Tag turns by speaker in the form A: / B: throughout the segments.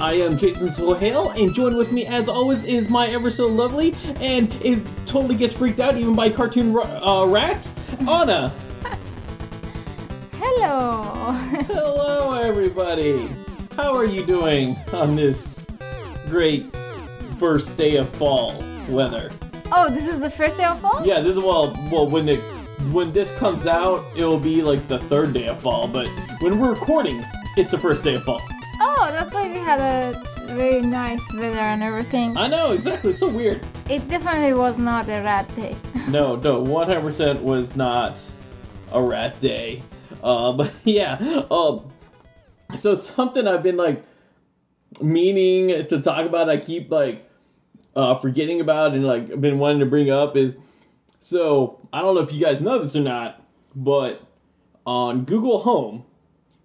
A: I am Jason Sohail, and joined with me, as always, is my ever so lovely, and it totally gets freaked out even by cartoon uh, rats, Anna.
B: Hello.
A: Hello, everybody. How are you doing on this great first day of fall weather?
B: Oh, this is the first day of fall?
A: Yeah, this is well, well when it when this comes out, it'll be like the third day of fall, but when we're recording, it's the first day of fall.
B: Oh, that's why we had a very nice weather and everything.
A: I know, exactly. It's so weird.
B: It definitely was not a rat day.
A: no, no, 100% was not a rat day. Uh, but yeah, um, so something I've been like meaning to talk about, I keep like uh, forgetting about and like been wanting to bring up is so I don't know if you guys know this or not, but on Google Home,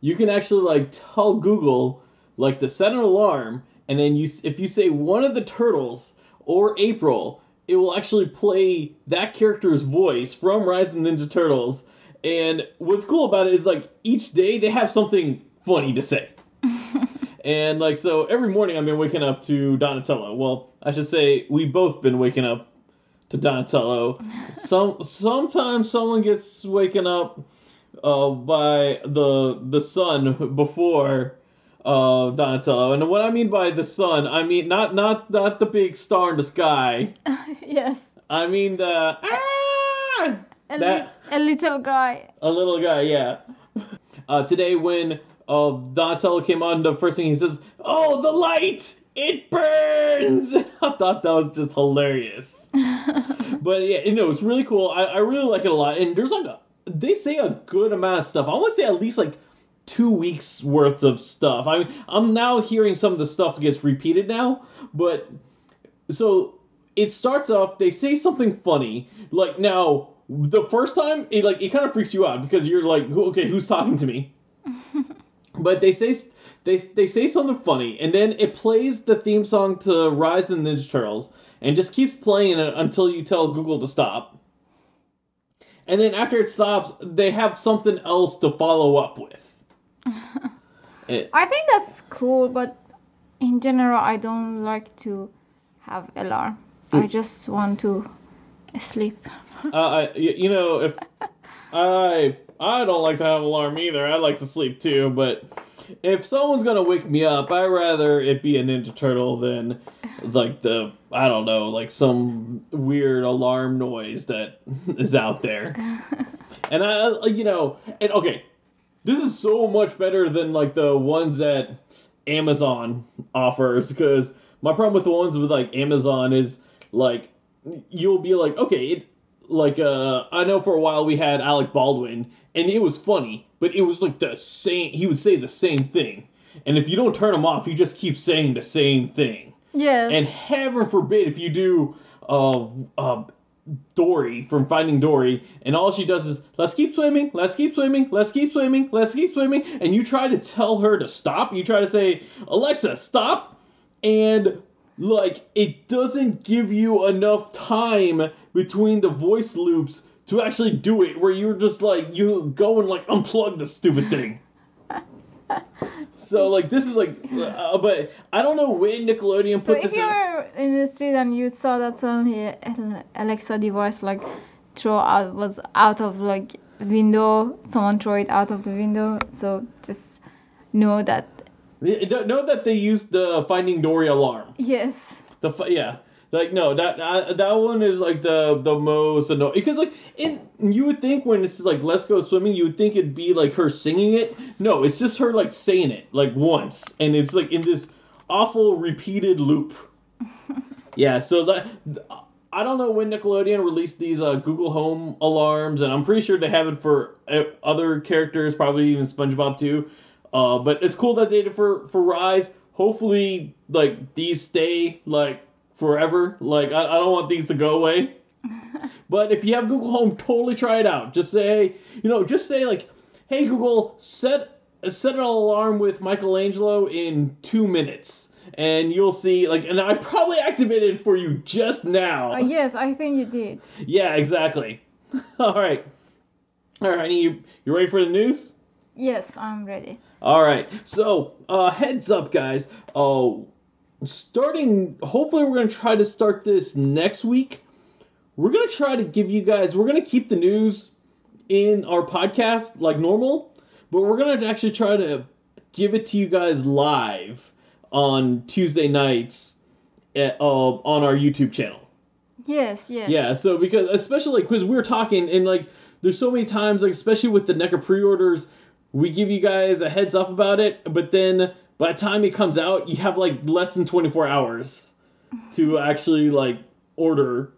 A: you can actually like tell Google like to set an alarm, and then you if you say one of the turtles or April, it will actually play that character's voice from Rise of the Ninja Turtles. And what's cool about it is like each day they have something funny to say. and like so every morning I've been waking up to Donatello. Well, I should say we both been waking up to Donatello. Some sometimes someone gets waken up uh, by the the sun before uh, Donatello. And what I mean by the sun, I mean not not not the big star in the sky.
B: yes.
A: I mean the ah,
B: a, that, li- a little guy.
A: A little guy, yeah. Uh, today when uh, Donatello came on, the first thing he says, "Oh, the light! It burns!" I thought that was just hilarious. but yeah, you know, it's really cool. I, I really like it a lot. And there's like a, they say a good amount of stuff. I want to say at least like two weeks worth of stuff. I I'm now hearing some of the stuff gets repeated now, but so it starts off. They say something funny, like now the first time it like it kind of freaks you out because you're like, okay, who's talking to me? but they say they they say something funny, and then it plays the theme song to Rise of the Ninja Turtles, and just keeps playing it until you tell Google to stop. And then after it stops, they have something else to follow up with.
B: it, I think that's cool, but in general, I don't like to have alarm. I just want to sleep.
A: uh, I, you know, if I I don't like to have alarm either. I like to sleep too, but if someone's gonna wake me up, I'd rather it be a Ninja Turtle than like the I don't know, like some weird alarm noise that is out there. and I, you know, and okay, this is so much better than like the ones that Amazon offers because my problem with the ones with like Amazon is like you'll be like, okay, it, like uh I know for a while we had Alec Baldwin and it was funny, but it was like the same he would say the same thing. And if you don't turn him off, he just keeps saying the same thing.
B: Yeah.
A: And heaven forbid if you do uh uh Dory from Finding Dory, and all she does is, let's keep swimming, let's keep swimming, let's keep swimming, let's keep swimming, and you try to tell her to stop, you try to say, Alexa, stop, and like, it doesn't give you enough time between the voice loops to actually do it, where you're just like, you go and like unplug the stupid thing. So like this is like, uh, but I don't know when Nickelodeon
B: so
A: put this.
B: So if in. in the street and you saw that suddenly Alexa device like throw out was out of like window, someone throw it out of the window. So just know that.
A: Know that they used the Finding Dory alarm.
B: Yes.
A: The yeah. Like no, that uh, that one is like the the most annoying because like it, you would think when it's like let's go swimming, you would think it'd be like her singing it. No, it's just her like saying it like once, and it's like in this awful repeated loop. yeah, so that I don't know when Nickelodeon released these uh, Google Home alarms, and I'm pretty sure they have it for uh, other characters, probably even SpongeBob too. Uh, but it's cool that they did it for for Rise hopefully like these stay like forever. Like I, I don't want these to go away. but if you have Google Home, totally try it out. Just say, you know, just say like, "Hey Google, set set an alarm with Michelangelo in two minutes." And you'll see, like, and I probably activated it for you just now.
B: Uh, yes, I think you did.
A: Yeah, exactly. All right. All right, you you ready for the news?
B: Yes, I'm ready.
A: All right. So, uh, heads up, guys. Oh, starting. Hopefully, we're gonna try to start this next week. We're gonna try to give you guys. We're gonna keep the news in our podcast like normal, but we're gonna actually try to give it to you guys live on Tuesday nights at, uh, on our YouTube channel.
B: Yes, yes.
A: Yeah, so because especially because we were talking and like there's so many times like especially with the NECA pre-orders, we give you guys a heads up about it, but then by the time it comes out, you have like less than 24 hours to actually like order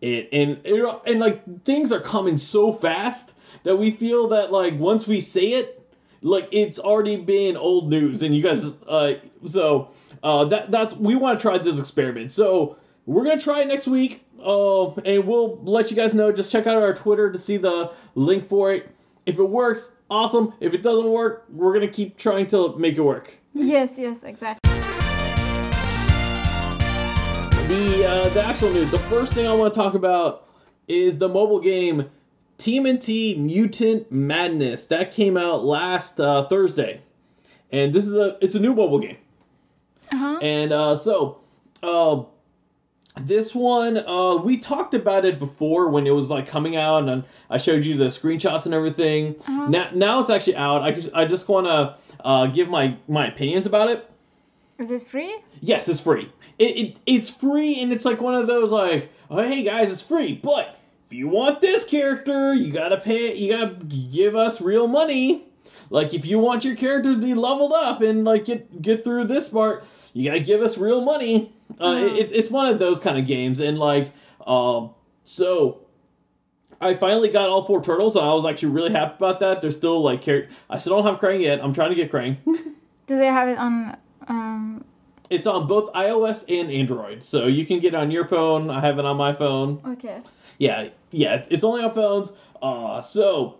A: it, and it, and like things are coming so fast that we feel that like once we say it, like it's already been old news, and you guys, uh, so uh, that that's we want to try this experiment, so we're gonna try it next week. Uh, and we'll let you guys know. Just check out our Twitter to see the link for it. If it works, awesome. If it doesn't work, we're gonna keep trying to make it work.
B: Yes, yes, exactly.
A: The uh, the actual news. The first thing I want to talk about is the mobile game TMNT Mutant Madness that came out last uh, Thursday, and this is a it's a new mobile game.
B: Uh-huh.
A: And uh, so, uh, this one, uh, we talked about it before when it was like coming out, and I showed you the screenshots and everything.
B: Uh-huh.
A: Now, now it's actually out. I just, I just want to uh, give my my opinions about it.
B: Is it free?
A: Yes, it's free. It, it it's free, and it's like one of those like, oh hey guys, it's free, but if you want this character, you gotta pay. You gotta give us real money. Like if you want your character to be leveled up and like get get through this part, you gotta give us real money. Uh,
B: Mhm.
A: it, it's one of those kind of games, and like, um, so I finally got all four turtles, and I was actually really happy about that. They're still like, char- I still don't have Krang yet. I'm trying to get Krang.
B: Do they have it on um
A: it's on both iOS and Android, so you can get it on your phone. I have it on my phone.
B: okay.
A: Yeah, yeah, it's only on phones. Uh, so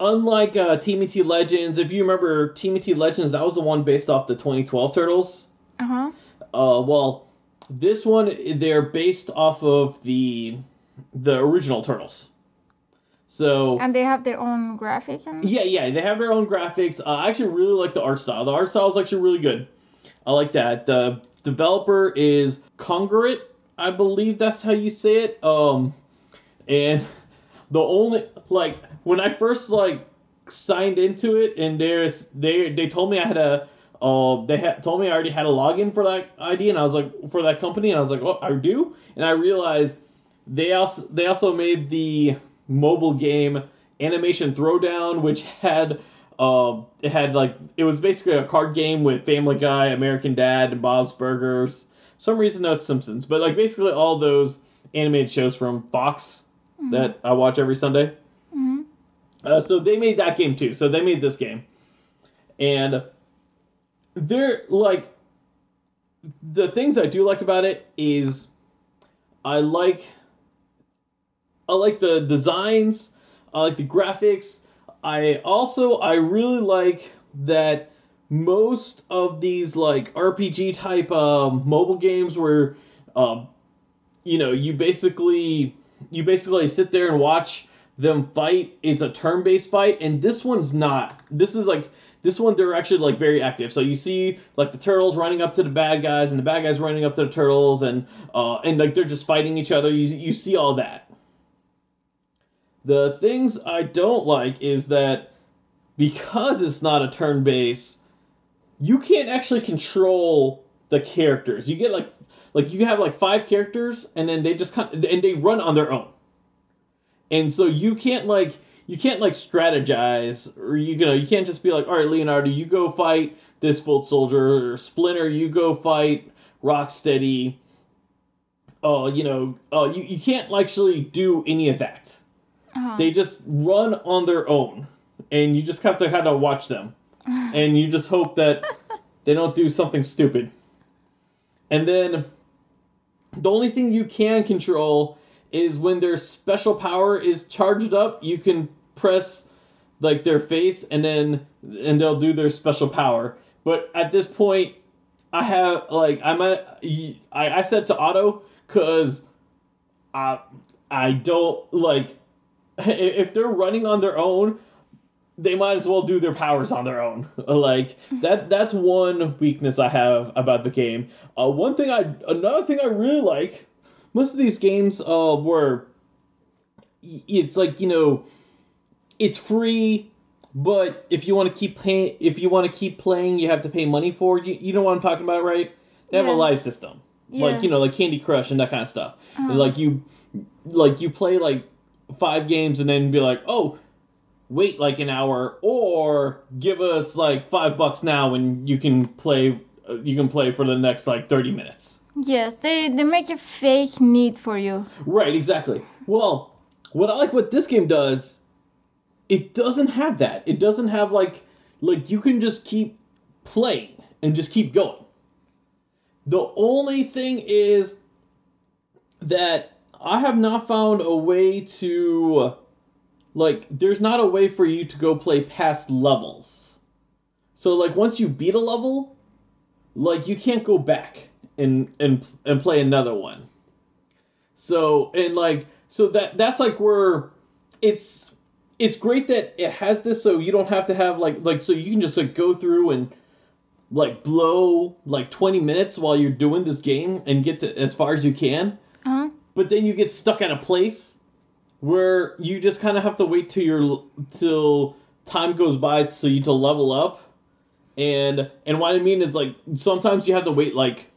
A: unlike uh, TMNT Legends, if you remember Team TMT Legends, that was the one based off the 2012 Turtles.
B: Uh-huh.
A: Uh, well, this one they're based off of the the original Turtles. So
B: And they have their own graphic and
A: yeah, yeah, they have their own graphics. Uh, I actually really like the art style. The art style is actually really good. I like that. The developer is Congruent, I believe that's how you say it. Um, and the only like when I first like signed into it, and there's they they told me I had a uh they had told me I already had a login for that ID, and I was like for that company, and I was like, oh, I do, and I realized they also they also made the mobile game Animation Throwdown, which had uh, it had like it was basically a card game with Family Guy, American Dad, and Bob's Burgers. Some reason no, it's Simpsons, but like basically all those animated shows from Fox that I watch every Sunday.
B: Mhm.
A: Uh, so they made that game too. So they made this game, and they're like the things I do like about it is I like I like the designs, I like the graphics. I also I really like that most of these like RPG type um, mobile games where um, you know you basically you basically sit there and watch them fight. It's a turn-based fight, and this one's not. This is like this one they're actually like very active. So you see like the turtles running up to the bad guys, and the bad guys running up to the turtles, and uh, and like they're just fighting each other. You you see all that. The things I don't like is that because it's not a turn base, you can't actually control the characters. You get like like you have like five characters and then they just kind and they run on their own. And so you can't like you can't like strategize or you know you can't just be like all right Leonardo you go fight this foot soldier or Splinter you go fight Rocksteady. Oh, you know, oh you, you can't actually do any of that
B: Uh-huh.
A: they just run on their own and you just have to kind of watch them and you just hope that they don't do something stupid. And then the only thing you can control is when their special power is charged up, you can press like their face and then and they'll do their special power. But at this point, I have like I'm at I, I set to auto because I I don't like if they're running on their own, they might as well do their powers on their own. Like that that's one weakness I have about the game. Uh, one thing I another thing I really like, most of these games uh were it's like, you know, it's free but if you want to keep paying if you want to keep playing, you have to pay money for it. You, you know what I'm talking about, right? They have
B: Yeah.
A: a live system.
B: Yeah.
A: Like, you know, like Candy Crush and that kind of stuff.
B: Uh-huh.
A: Like you like you play like five games and then be like, "Oh, wait like an hour or give us like 5 bucks now and you can play uh, you can play for the next like 30 minutes."
B: Yes, they they make a fake need for you.
A: Right, exactly. Well, what I like what this game does, it doesn't have that. It doesn't have like like you can just keep playing and just keep going. The only thing is that I have not found a way to like there's not a way for you to go play past levels. So like once you beat a level, like you can't go back and and and play another one. So and like so that that's like where it's it's great that it has this so you don't have to have like like so you can just like go through and like blow like 20 minutes while you're doing this game and get to as far as you can. But then you get stuck at a place where you just kind of have to wait till your till time goes by so you to level up. And and what i mean is like sometimes you have to wait like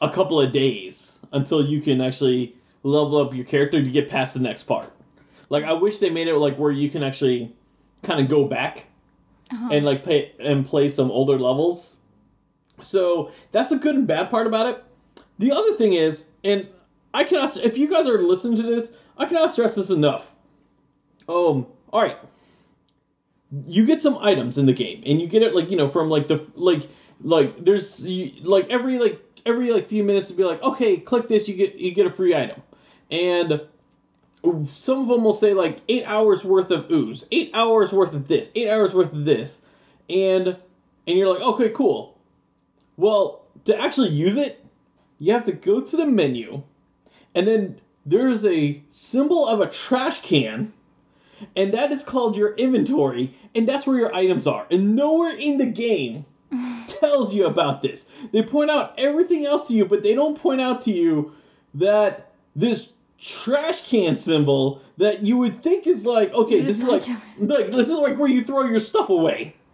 A: a couple of days until you can actually level up your character to get past the next part. Like i wish they made it like where you can actually kind of go back
B: Uh-huh.
A: and like play and play some older levels. So that's a good and bad part about it. The other thing is and i cannot if you guys are listening to this i cannot stress this enough. Um all right you get some items in the game and you get it like you know from like the like like there's you, like every like every like few minutes to be like okay click this you get you get a free item. And some of them will say like eight hours worth of ooze eight hours worth of this eight hours worth of this. And and you're like okay cool. Well to actually use it you have to go to the menu and then there's a symbol of a trash can and that is called your inventory and that's where your items are. And nowhere in the game tells you about this. They point out everything else to you but they don't point out to you that this trash can symbol that you would think is like okay this is like like this is like where you throw your stuff away.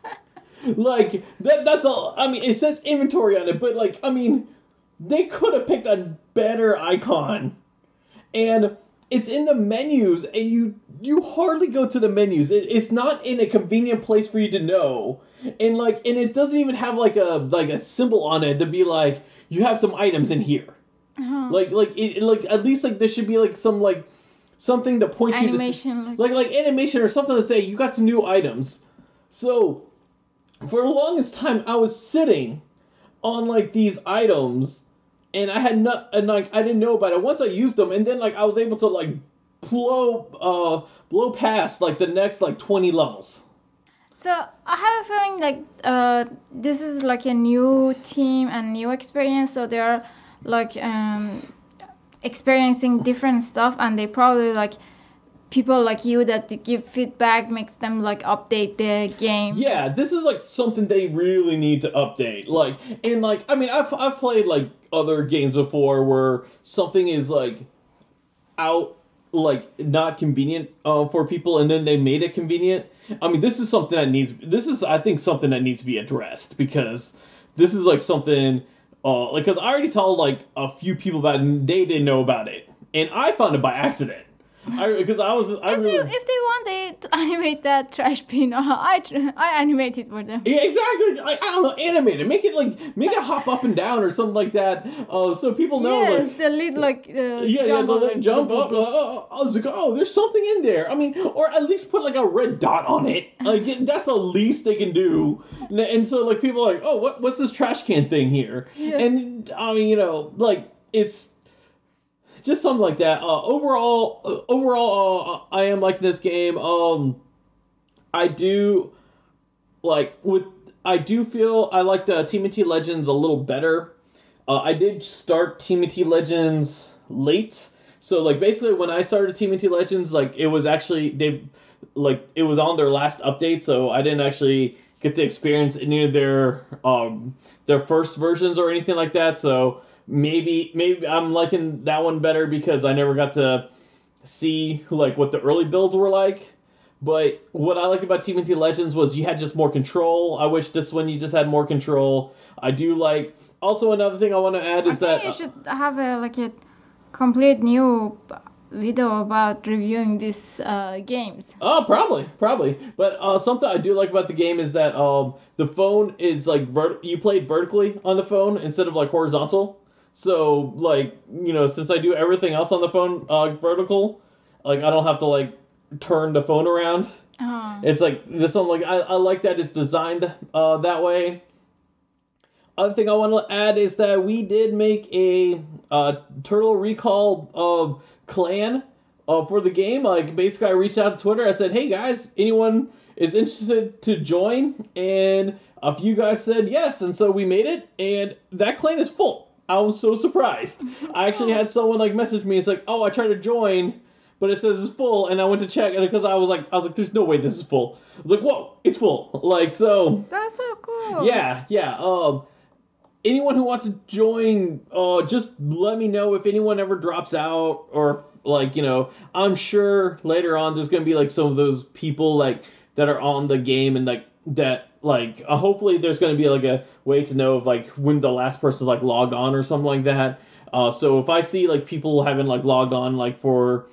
A: Like that that's all i mean it says inventory on it but like i mean they could have picked a better icon. And it's in the menus and you you hardly go to the menus. It, it's not in a convenient place for you to know. And like and it doesn't even have like a like a symbol on it to be like you have some items in here.
B: Uh-huh.
A: like like it like at least like there should be like some like something to point you to
B: Animation, like,
A: like like animation or something to say you got some new items. So for the longest time I was sitting on like these items and I had not and like I didn't know about it. Once I used them and then like I was able to like blow uh blow past like the next like 20 levels.
B: So I have a feeling like uh, this is like a new team and new experience. So they are like um, experiencing different stuff, and they probably like people like you that give feedback makes them like update the game.
A: Yeah, this is like something they really need to update. Like, and like, I mean, I've I've played like other games before where something is like out, like not convenient uh, for people, and then they made it convenient. I mean, this is something that needs. This is, I think, something that needs to be addressed because this is like something. Uh, like, cause I already told like a few people about it, and they didn't know about it, and I found it by accident. I because I was I
B: if
A: really
B: they if they want they to animate that trash bin, I I animate it for them.
A: Yeah, exactly. Like I don't know, animate it. Make it like make it hop up and down or something like that. Uh, so people know.
B: yes,
A: like,
B: the lead like uh,
A: yeah,
B: jump
A: yeah,
B: up
A: jump up. Like, oh, I like, oh, there's something in there. I mean, or at least put like a red dot on it. Like that's the least they can do. And, and so like people are like, oh, what what's this trash can thing here?
B: Yeah.
A: And I mean, you know, like it's just something like that. Uh, overall, uh, overall, uh, I am liking this game. Um, I do like with I do feel I like the TMNT Legends a little better. Uh, I did start TMNT Legends late, so like basically when I started TMNT Legends, like it was actually they like it was on their last update, so I didn't actually get to experience any of their um their first versions or anything like that. So maybe maybe I'm liking that one better because I never got to see like what the early builds were like. But what I liked about TMNT Legends was you had just more control. I wish this one you just had more control. I do like. Also, another thing I want to add is that
B: you should have a like a complete new video about reviewing these uh, games.
A: Oh, probably, probably. But uh, something I do like about the game is that um, the phone is like vert- you played vertically on the phone instead of like horizontal. So like you know, since I do everything else on the phone uh, vertical, like I don't have to like turn the phone around.
B: Uh,
A: It's like just something like I, I like that it's designed uh, that way. Other thing I want to add is that we did make a uh, Turtle Recall uh, clan uh, for the game. Like basically, I reached out to Twitter. I said, "Hey guys, anyone is interested to join?" And a few guys said yes, and so we made it. And that clan is full. I was so surprised. I actually had someone like message me. It's like, "Oh, I tried to join." But it says it's full, and I went to check, and because I was like, I was like, "There's no way this is full." I was like, "Whoa, it's full!" Like so,
B: that's so cool.
A: yeah, yeah. Um, anyone who wants to join, uh, just let me know if anyone ever drops out or like you know. I'm sure later on there's gonna be like some of those people like that are on the game and like that like uh, hopefully there's gonna be like a way to know of like when the last person like logged on or something like that. Uh, so if I see like people haven't like logged on like for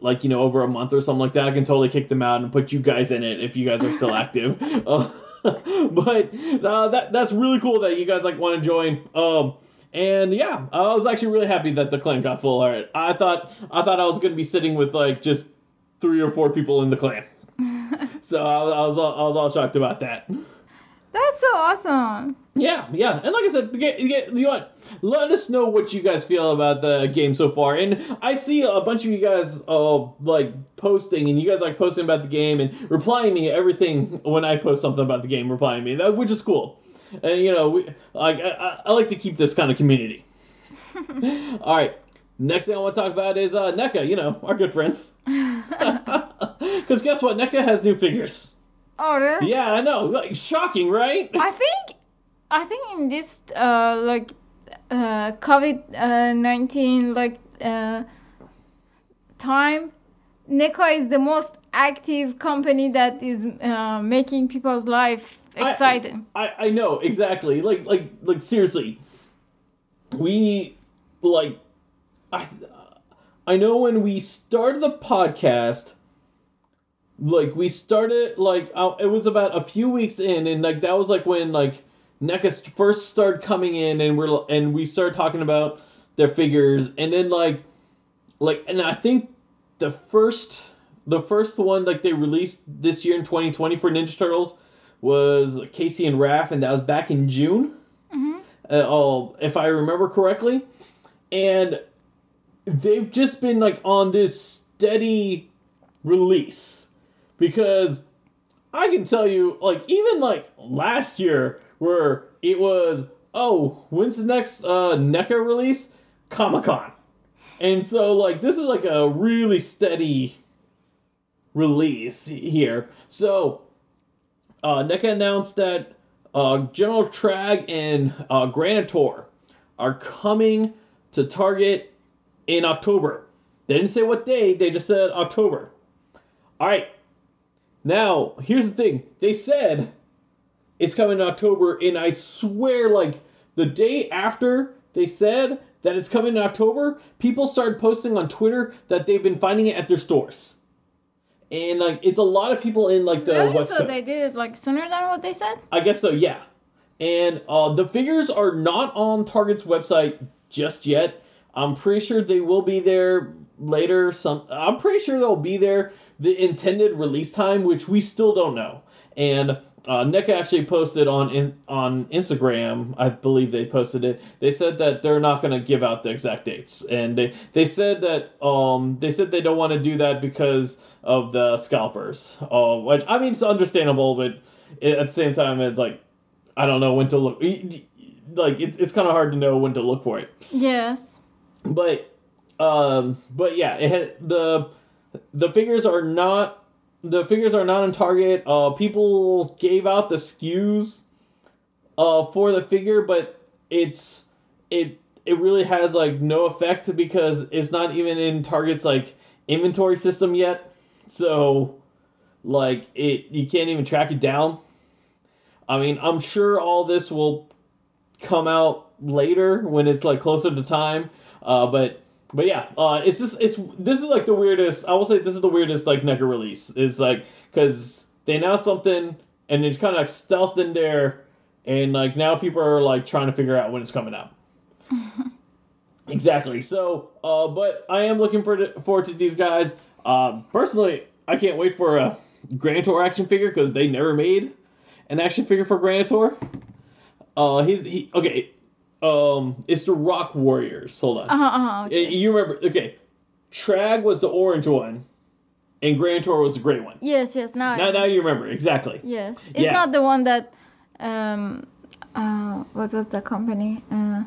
A: like you know over a month or something like that, I can totally kick them out and put you guys in it if you guys are still active. Uh, but uh, that that's really cool that you guys like want to join. Um, and yeah, I was actually really happy that the clan got full. Right, I thought I thought I was gonna be sitting with like just three or four people in the clan. so I, was- I was all, I was all shocked about that.
B: That's so awesome.
A: Yeah, yeah, and like I said, get, get, you know what? Let us know what you guys feel about the game so far. And I see a bunch of you guys, uh, like posting, and you guys like posting about the game and replying me everything when I post something about the game, replying me, that which is cool. And you know, we like I, I like to keep this kind of community. All right, next thing I want to talk about is uh, NECA. You know, our good friends. Because guess what? NECA has new figures.
B: Oh really?
A: Yeah, I know. Like, shocking, right?
B: I think I think in this uh like uh COVID uh, nineteen like uh time, NECA is the most active company that is uh, making people's life
A: I-
B: exciting.
A: I, I know exactly. Like like like seriously, we like I I know when we started the podcast, like we started like uh, it was about a few weeks in, and like that was like when like NECA first started coming in, and we're and we started talking about their figures, and then like like and I think the first the first one like they released this year in 2020 for Ninja Turtles was Casey and Raph, and that was back in June.
B: hmm
A: Uh, oh, if I remember correctly, and they've just been like on this steady release because I can tell you, like even like last year, where it was, oh, when's the next uh, NECA release? Comic Con, and so like this is like a really steady release here. So uh, NECA announced that uh, General Trag and uh, Granitor are coming to Target in October. They didn't say what day, they just said October. Alright. Now, here's the thing. They said it's coming in October, and I swear, like, the day after they said that it's coming in October, people started posting on Twitter that they've been finding it at their stores. And like it's a lot of people in like the
B: really?
A: West
B: So
A: Coast.
B: they did it like sooner than what they said?
A: I guess so, yeah. And uh, the figures are not on Target's website just yet. I'm pretty sure they will be there later. Some, I'm pretty sure they'll be there the intended release time, which we still don't know. And uh, NECA actually posted on in, on Instagram, I believe they posted it. They said that they're not going to give out the exact dates, and they they said that um they said they don't want to do that because of the scalpers. Uh, which I mean it's understandable, but it, at the same time it's like I don't know when to look. Like it's it's kind of hard to know when to look for it.
B: Yes.
A: But um but yeah, it had the the figures are not the figures are not on target. Uh people gave out the SKUs uh for the figure, but it's it it really has like no effect because it's not even in Target's like inventory system yet. So like it you can't even track it down. I mean, I'm sure all this will come out later when it's like closer to time. Uh, but but yeah, uh, it's just it's this is like the weirdest. I will say this is the weirdest like NECA release. Is like because they announced something and it's kind of like stealth in there, and like now people are like trying to figure out when it's coming out. exactly. So, uh, but I am looking for forward to these guys. Um, personally, I can't wait for a Granitor action figure because they never made an action figure for Granitor. Uh, he's he okay. Um, it's the Rock Warriors. Hold on.
B: Uh huh. Uh-huh,
A: Uh,
B: okay.
A: You remember? Okay, Trag was the orange one, and Granitor was the gray one.
B: Yes. Yes. Now. I-
A: Now, now you remember exactly.
B: Yes. It's
A: Yeah.
B: not the one that. Um. Uh. What was the company? Uh.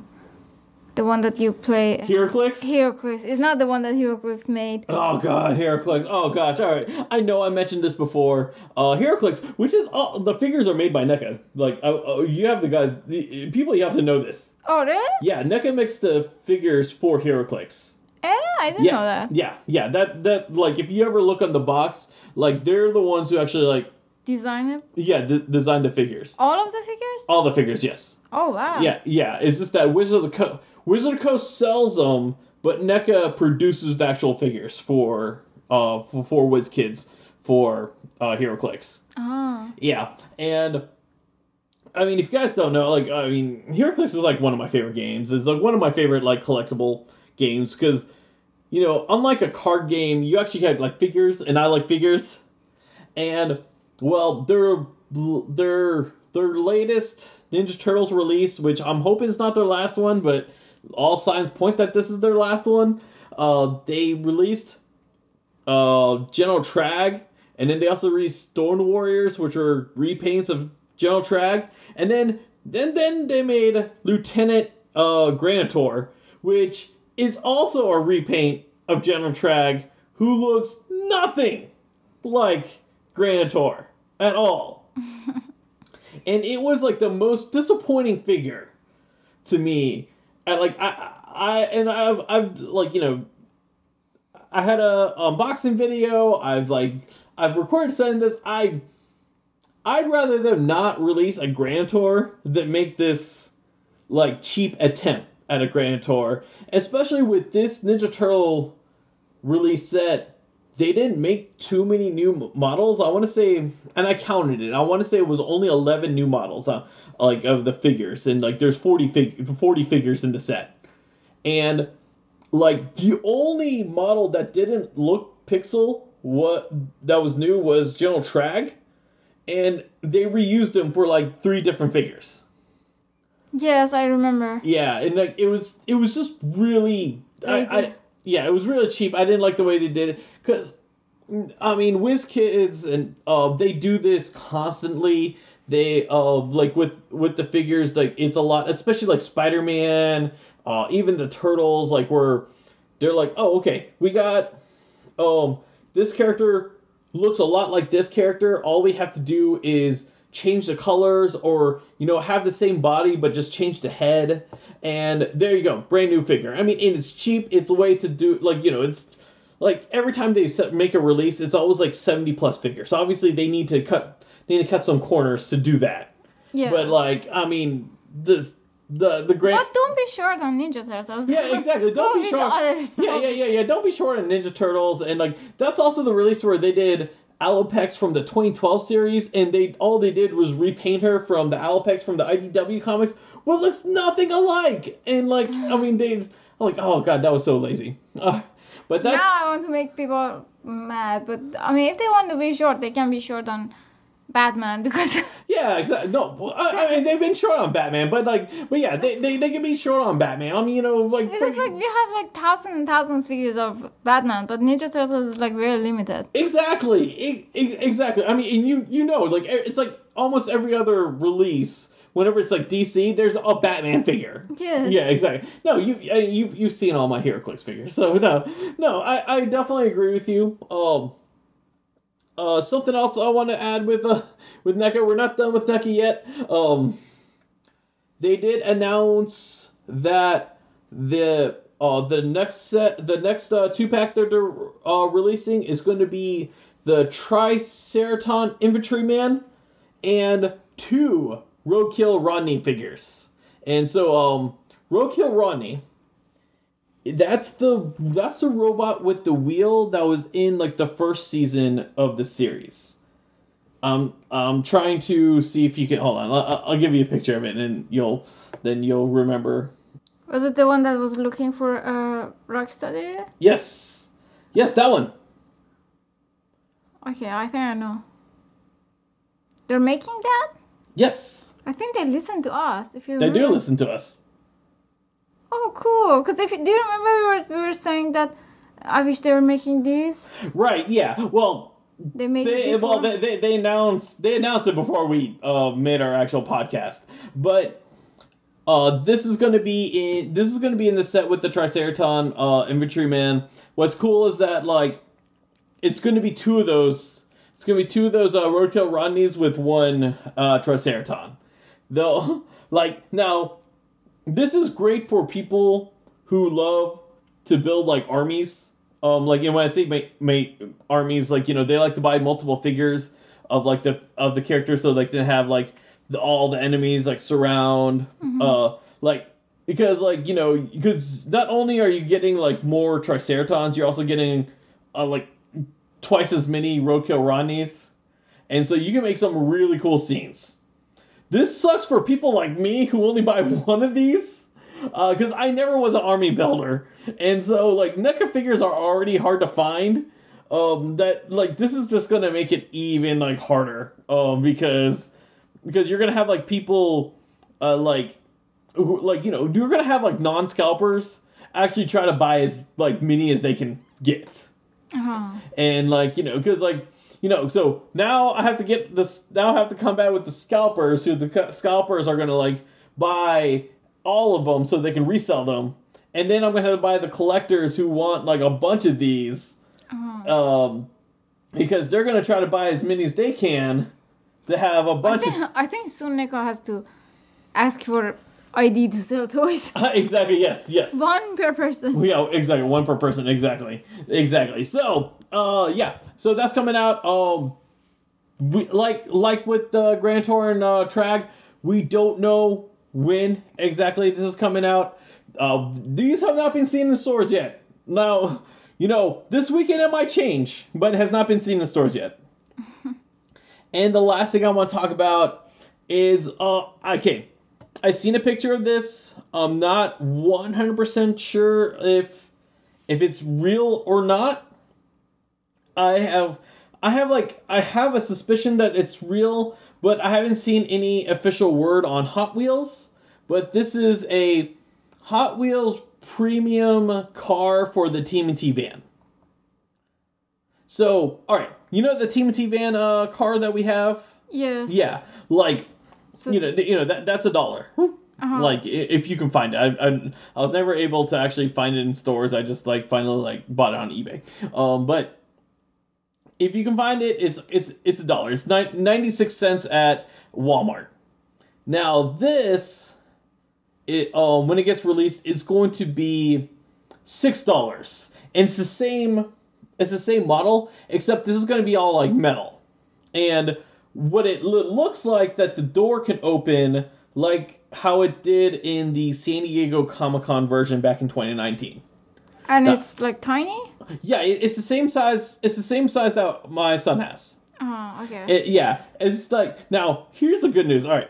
B: The one that you play.
A: Heraclix.
B: Heroclix. It's not the one that Heroclix made.
A: Oh god, Heraclix. Oh gosh, all right. I know I mentioned this before. Uh, HeroClix, which is all the figures are made by NECA. Like, uh, uh, you have the guys, the people. You have to know this.
B: Oh really?
A: Yeah, NECA makes the figures for HeroClix.
B: Eh, I didn't
A: yeah,
B: know that.
A: yeah, yeah. That that like if you ever look on the box, like they're the ones who actually like
B: Design it.
A: yeah d- designed the figures.
B: All of the figures?
A: All the figures, yes.
B: Oh wow.
A: Yeah, yeah. It's just that Wizard of the Coast. Wizard Coast sells them, but NECA produces the actual figures for uh for, for WizKids for uh HeroClix.
B: Oh.
A: Yeah, and I mean, if you guys don't know, like, I mean, HeroClix is like one of my favorite games. It's like one of my favorite like collectible games because, you know, unlike a card game, you actually had like figures, and I like figures, and well, their their their latest Ninja Turtles release, which I'm hoping is not their last one, but all signs point that this is their last one. Uh, they released uh, General Trag, and then they also released Storm Warriors, which are repaints of General Trag, and then then then they made Lieutenant uh, Granitor, which is also a repaint of General Trag, who looks nothing like Granitor at all. and it was like the most disappointing figure to me. I, like I, I and I've I've like you know I had a unboxing video. I've like I've recorded saying this. I I'd rather them not release a Granitor than make this like cheap attempt at a Granitor, especially with this Ninja Turtle release set. They didn't make too many new models. I want to say, and I counted it. I want to say it was only eleven new models, uh, like of the figures, and like there's 40, fig- 40 figures in the set, and like the only model that didn't look pixel what that was new was General Trag, and they reused them for like three different figures.
B: Yes, I remember.
A: Yeah, and like it was it was just really I, I. yeah, it was really cheap. I didn't like the way they did it cuz I mean, WizKids and uh they do this constantly. They uh like with with the figures like it's a lot, especially like Spider-Man, uh even the Turtles like where they're like, "Oh, okay. We got um this character looks a lot like this character. All we have to do is change the colors or you know have the same body but just change the head and there you go brand new figure i mean and it's cheap it's a way to do like you know it's like every time they set, make a release it's always like 70 plus figures so obviously they need to cut they need to cut some corners to do that
B: Yeah.
A: but like i mean this the the great.
B: But don't be short on Ninja Turtles.
A: Yeah, exactly. Don't be short.
B: the other stuff.
A: Yeah, yeah, yeah, yeah. Don't be short on Ninja Turtles, and like that's also the release where they did Alopex from the 2012 series, and they all they did was repaint her from the Alopex from the IDW comics, what looks nothing alike. And like, I mean, they I'm like, oh god, that was so lazy. Uh, but that
B: Now I want to make people mad, but I mean, if they want to be short, they can be short on Batman because
A: Yeah, exactly. No, I, I mean they've been short on Batman, but like, but yeah, they, they, they can be short on Batman. I mean, you know, like,
B: because like we have like thousands thousand and thousand figures of Batman, but Ninja Turtles is like very limited.
A: exactly, E- e- exactly. I mean, and you you know, like it's like almost every other release. Whenever it's like DC, there's a Batman figure.
B: Yeah.
A: Yeah, exactly. No, you you you've seen all my HeroClix figures, so no, no, I, I definitely agree with you. Um, uh, something else I want to add with uh with NECA, we're not done with NECA yet. Um, they did announce that the uh the next set the next uh, two pack they're uh, releasing is going to be the Triceraton Infantryman and two Roadkill Rodney figures. And so um Roadkill Rodney that's the that's the robot with the wheel that was in like the first season of the series. Um I'm trying to see if you can hold on. I'll, I'll give you a picture of it and you'll then you'll remember.
B: Was it the one that was looking for a uh, Rocksteady?
A: Yes. Yes, that one.
B: Okay, I think I know. They're making that?
A: Yes.
B: I think they listen to us. If you
A: They do listen to us.
B: Oh, cool. Because if you, do you remember we were, we were saying that I wish they were making these?
A: Right, yeah. Well,
B: They made
A: they
B: it
A: well they, they, they announced they announced it before we uh, made our actual podcast but uh, this is going to be in this is to be in the set with the triceraton uh, infantryman what's cool is that like it's going to be two of those it's to be two of those uh, roadkill rodneys with one uh, triceraton though like now this is great for people who love to build like armies. Um, like and when I say make, make armies, like you know they like to buy multiple figures of like the of the characters, so like they have like the, all the enemies like surround, uh, like because like you know because not only are you getting like more triceratons, you're also getting uh, like twice as many roadkill Rodneys, and so you can make some really cool scenes. This sucks for people like me who only buy one of these, because I never was an army builder, and so like NECA figures are already hard to find. Um, that like this is just gonna make it even like harder. Um, because because you're gonna have like people, uh, like who like you know you're gonna have like non scalpers actually try to buy as like many as they can get
B: Uh-huh.
A: and like you know because like you know so now i have to get this now i have to combat with the scalpers who the scalpers are gonna like buy all of them so they can resell them and then i'm gonna have to buy the collectors who want like a bunch of these
B: Uh-huh.
A: um because they're gonna try to buy as many as they can to have a bunch
B: think, I think soon NECA has to ask for ID to sell toys.
A: of exactly yes yes
B: One per person.
A: Yeah, exactly. One per person. Exactly. Exactly. So, uh, yeah. So that's coming out. Um, we like like with the Granitor and uh, Trag, we don't know when exactly this is coming out. Uh, these have not been seen in stores yet. Now, you know, this weekend it might change, but it has not been seen in stores yet. and the last thing I want to talk about is uh, okay. I've seen a picture of this. I'm not 100% sure if if it's real or not. I have I have like I have a suspicion that it's real, but I haven't seen any official word on Hot Wheels. But this is a Hot Wheels premium car for the TMNT van. So, all right, you know the TMNT van uh, car that we have?
B: Yes.
A: Yeah, like
B: So,
A: you know, you know that that's a dollar.
B: uh-huh.
A: Like if you can find it, I, I, I was never able to actually find it in stores. I just like finally like bought it on eBay. Um, but if you can find it, it's it's it's a dollar. It's ni- ninety six cents at Walmart. Now this, it um when it gets released, is going to be six dollars, and it's the same. It's the same model, except this is going to be all like metal, and what it lo- looks like that the door can open like how it did in the San Diego Comic Con version back in 2019.
B: And
A: Yeah.
B: it's like tiny.
A: Yeah, it, it's the same size. It's the same size that my son has.
B: Oh, okay.
A: It, yeah, it's like now. Here's the good news. All right,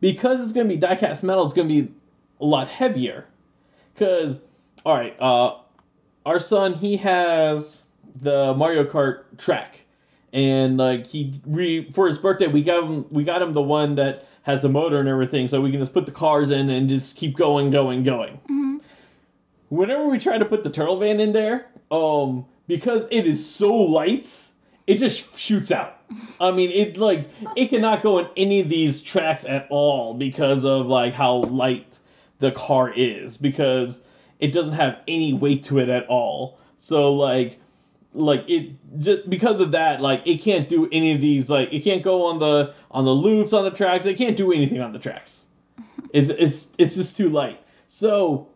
A: because it's gonna be die-cast metal, it's gonna be a lot heavier. Cause all right, uh, our son he has the Mario Kart track, and like he re for his birthday we got him we got him the one that has the motor and everything, so we can just put the cars in and just keep going, going, going.
B: Mhm.
A: Whenever we try to put the turtle van in there, um, because it is so light, it just shoots out. I mean, it like it cannot go in any of these tracks at all because of like how light the car is because it doesn't have any weight to it at all. So like like it just because of that like it can't do any of these like it can't go on the on the loops on the tracks. It can't do anything on the tracks. It's it's it's just too light. So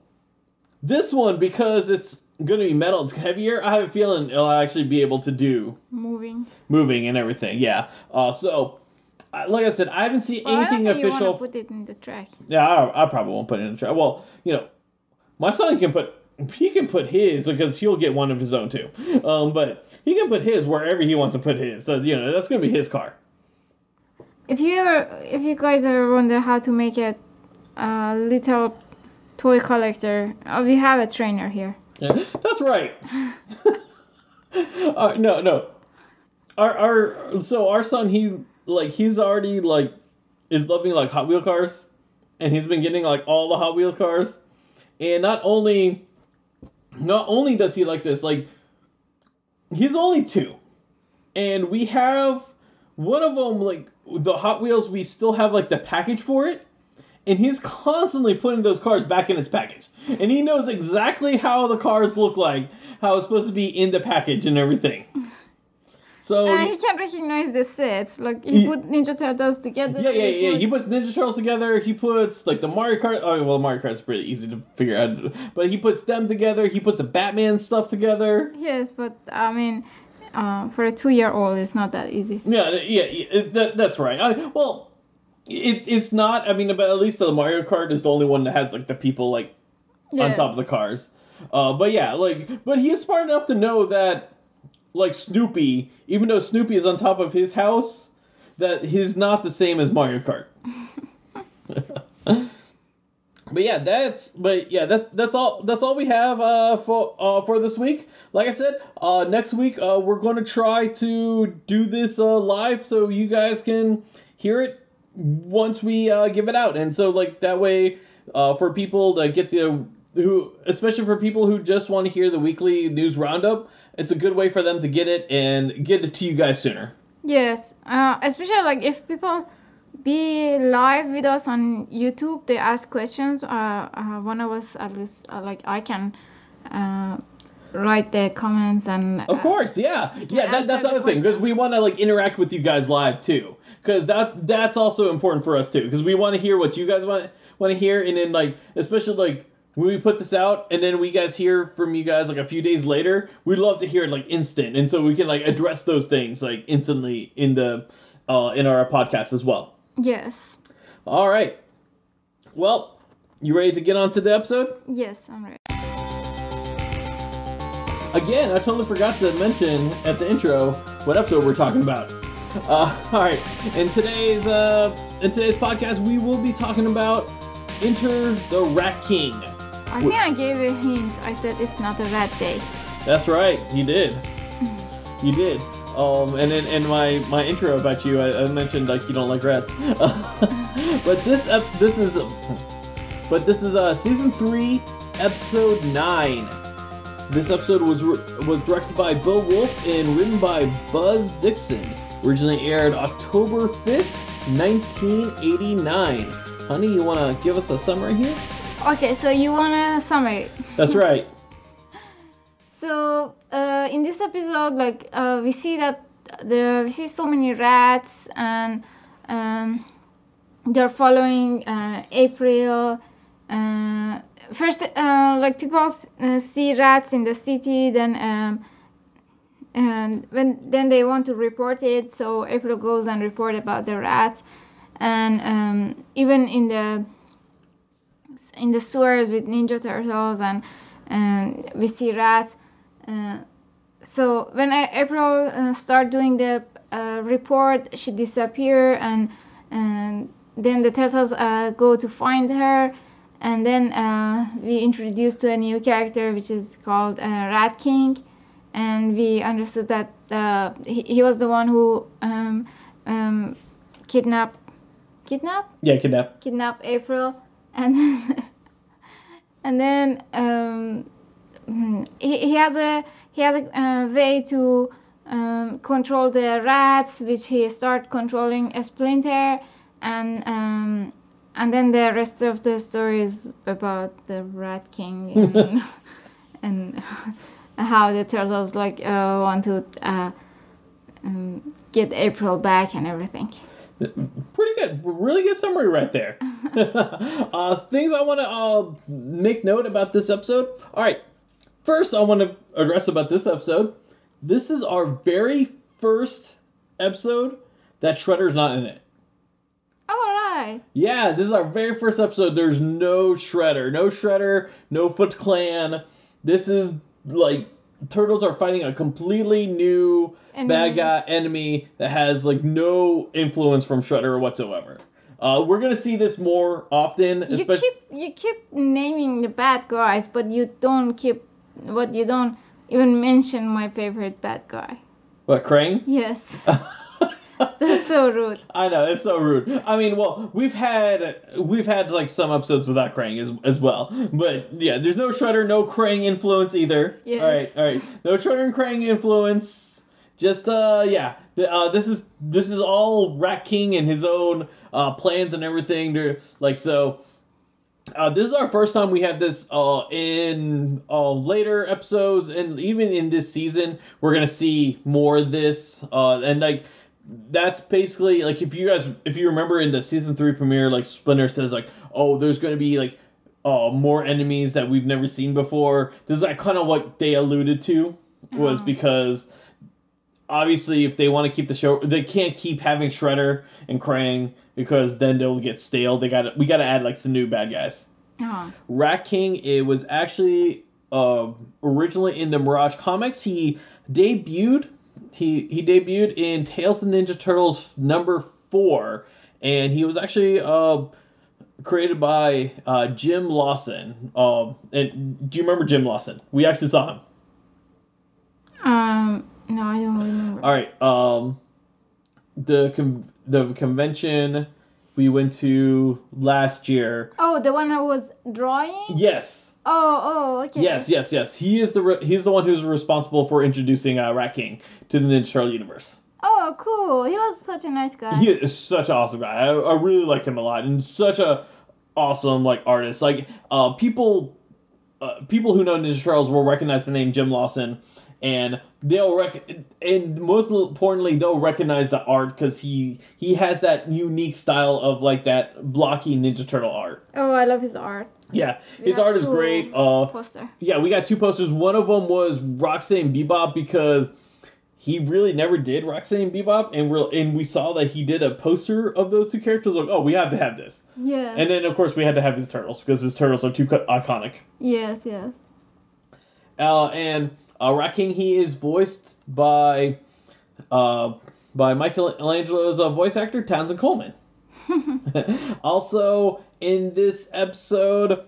A: this one because it's to be metal, it's heavier. I have a feeling it'll actually be able to do
B: Moving.
A: moving and everything. Yeah. Uh, so, like I said, I haven't seen
B: Well, I
A: anything
B: you
A: official.
B: to put it in the track.
A: yeah, I, I probably won't put it in the track. Well, you know, my son can put he can put his because he'll get one of his own too. Um, but he can put his wherever he wants to put his. So you know, that's gonna be his car.
B: If you ever, if you guys ever wonder how to make a uh, little toy collector, uh, we have a trainer here.
A: Yeah, that's right. uh, no, no. Our our so our son he like he's already like is loving like Hot Wheel cars, and he's been getting like all the Hot Wheel cars, and not only not only does he like this like he's only two, and we have one of them like the Hot Wheels we still have like the package for it and he's constantly putting those cars back in its package. And he knows exactly how the cars look like, how it's supposed to be in the package and everything. So
B: Uh, he can't recognize the sets. Like he
A: Ye-
B: put Ninja Turtles together.
A: yeah, yeah,
B: he
A: yeah.
B: put-
A: He puts Ninja Turtles together. He puts like the Mario Kart. Oh, well, Mario Kart's pretty easy to figure out. But he puts them together. He puts the Batman stuff together.
B: Yes, but I mean, uh, for a two-year-old, it's not that easy.
A: Yeah, yeah, yeah that, that's right. I, well, it, it's not. I mean, but at least the Mario Kart is the only one that has like the people like on top of the cars. Uh, but yeah, like, but he is smart enough to know that, like Snoopy, even though Snoopy is on top of his house, that he's not the same as Mario Kart. but yeah, that's but yeah, that's that's all that's all we have uh, for uh, for this week. Like I said, uh, next week uh, we're going to try to do this uh, live so you guys can hear it once we uh, give it out, and so like that way uh, for people to get the who especially for people who just want to hear the weekly news roundup, it's a good way for them to get it and get it to you guys sooner.
B: Yes, uh, especially like if people be live with us on YouTube, they ask questions. Uh, uh, one of us at least, uh, like I can uh, write the comments and.
A: Of
B: uh,
A: course, yeah, yeah. That, that's the
B: the
A: other thing because we want to like interact with you guys live too. Because that that's also important for us too. Because we want to hear what you guys want want to hear, and then like especially like when we put this out, and then we guys hear from you guys like a few days later. We'd love to hear it like instant, and so we can like address those things like instantly in the uh, in our podcast as well.
B: Yes,
A: All right. Well, you ready to get on to the episode?
B: yes, I'm ready.
A: Again, I totally forgot to mention at the intro what episode we're talking about. Uh, all right, in today's uh, in today's podcast, we will be talking about Enter the Rat King.
B: I think I gave a hint. I said it's not a bad day.
A: That's right, you did. You did. Um, and in, in my, my intro about you, I, I mentioned like you don't like rats. but this ep- this is but this is uh, season three, episode nine. This episode was re- was directed by Bill Wolf and written by Buzz Dixon. Originally aired October fifth, nineteen eighty nine. Honey, you want to give us a summary here?
B: Okay, so you want a summary?
A: That's right.
B: So uh, in this episode, like uh, we see that there we see so many rats and um, they're following uh, April. Uh, first, uh, like people s- uh, see rats in the city, then um, and when then they want to report it. So April goes and report about the rats, and um, even in the in the sewers with Ninja Turtles and and we see rats. Uh, so when I, April uh, start doing the uh, report, she disappear and and then the turtles uh, go to find her and then uh, we introduced to a new character which is called uh, Rat King and we understood that uh, he, he was the one who um, um, kidnapped kidnapped
A: Yeah, kidnap.
B: kidnap April, and then, and then um, he, he has a he has a uh, way to um, control the rats, which he start controlling a Splinter, and um, and then the rest of the story is about the Rat King and, and how the turtles like uh, want to uh, um, get April back and everything.
A: Pretty good. Really good summary right there. uh, things I want to uh, make note about this episode. All right. First, I want to address about this episode. This is our very first episode that Shredder's not in it.
B: All right.
A: Yeah, this is our very first episode. There's no Shredder. No Shredder, no Foot Clan. This is like Turtles are fighting a completely new
B: Enemy.
A: bad guy enemy that has like no influence from Shredder whatsoever. Uh, we're gonna see this more often,
B: You
A: especially.
B: keep you keep naming the bad guys, but you don't keep what you don't even mention my favorite bad guy.
A: What Krang?
B: Yes, that's so rude.
A: I know it's so rude. I mean, well, we've had we've had like some episodes without Krang as as well, but yeah, there's no Shredder, no Krang influence either.
B: Yes.
A: All right, all right, no Shredder and Krang influence. Just uh, yeah, uh, this is this is all Rat King and his own uh plans and everything. To like so. Uh, this is our first time we have this uh, in uh, later episodes, and even in this season, we're gonna see more of this. Uh, and like, that's basically like if you guys, if you remember in the season three premiere, like Splinter says like, oh, there's gonna be like, uh, more enemies that we've never seen before. This is like kind of what they alluded to was
B: Oh.
A: because obviously if they want to keep the show, they can't keep having Shredder and Krang because then they'll get stale. They got we got to add like some new bad guys.
B: Oh,
A: Rat King, it was actually uh, originally in the Mirage comics. He debuted. He he debuted in Tales of Ninja Turtles number four, and he was actually uh, created by uh, Jim Lawson. Um, and do you remember Jim Lawson? We actually saw him.
B: um, no, I don't remember.
A: All right. Um, the con- the convention we went to last year.
B: Oh, the one I was drawing.
A: Yes.
B: Oh, oh, okay.
A: Yes, yes, yes. He is the re- he's the one who's responsible for introducing uh, Rat King to the Ninja Turtle universe.
B: Oh, cool. He was such a nice guy.
A: He is such an awesome guy. I, I really like him a lot, and such a awesome like artist. Like uh, people, uh, people who know Ninja Turtles will recognize the name Jim Lawson, and they'll rec- and most importantly they'll recognize the art because he he has that unique style of like that blocky Ninja Turtle art.
B: Oh, I love his art.
A: Yeah,
B: We
A: his art is great. Uh,
B: Poster.
A: yeah, we got two posters. One of them was Rocksteady and Bebop because he really never did Rocksteady and Bebop, and we and we saw that he did a poster of those two characters. Like, oh, we have to have this.
B: Yeah.
A: And then of course we had to have his turtles because his turtles are too co- iconic.
B: yes, yes.
A: Uh, and uh, he is voiced by uh, by Michelangelo's uh, voice actor Townsend Coleman. also, in this episode,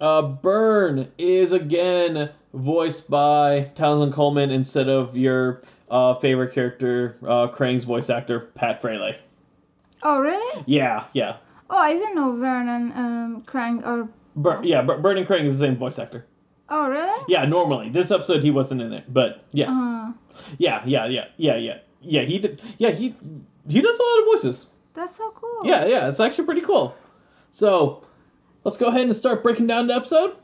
A: uh, Vern is again voiced by Townsend Coleman instead of your uh, favorite character, uh, Krang's voice actor, Pat Fraley.
B: Oh, really?
A: Yeah, yeah.
B: Oh, I didn't know Vernon um, Krang or.
A: Bur- yeah, Vern and Krang is the same voice actor.
B: Oh, really?
A: Yeah, normally. This episode he wasn't in it, but yeah.
B: Uh,
A: Yeah, yeah, yeah, yeah, yeah, yeah. He did. Yeah, he he does a lot of voices.
B: that's so cool.
A: Yeah, yeah. It's actually pretty cool. So let's go ahead and start breaking down the episode.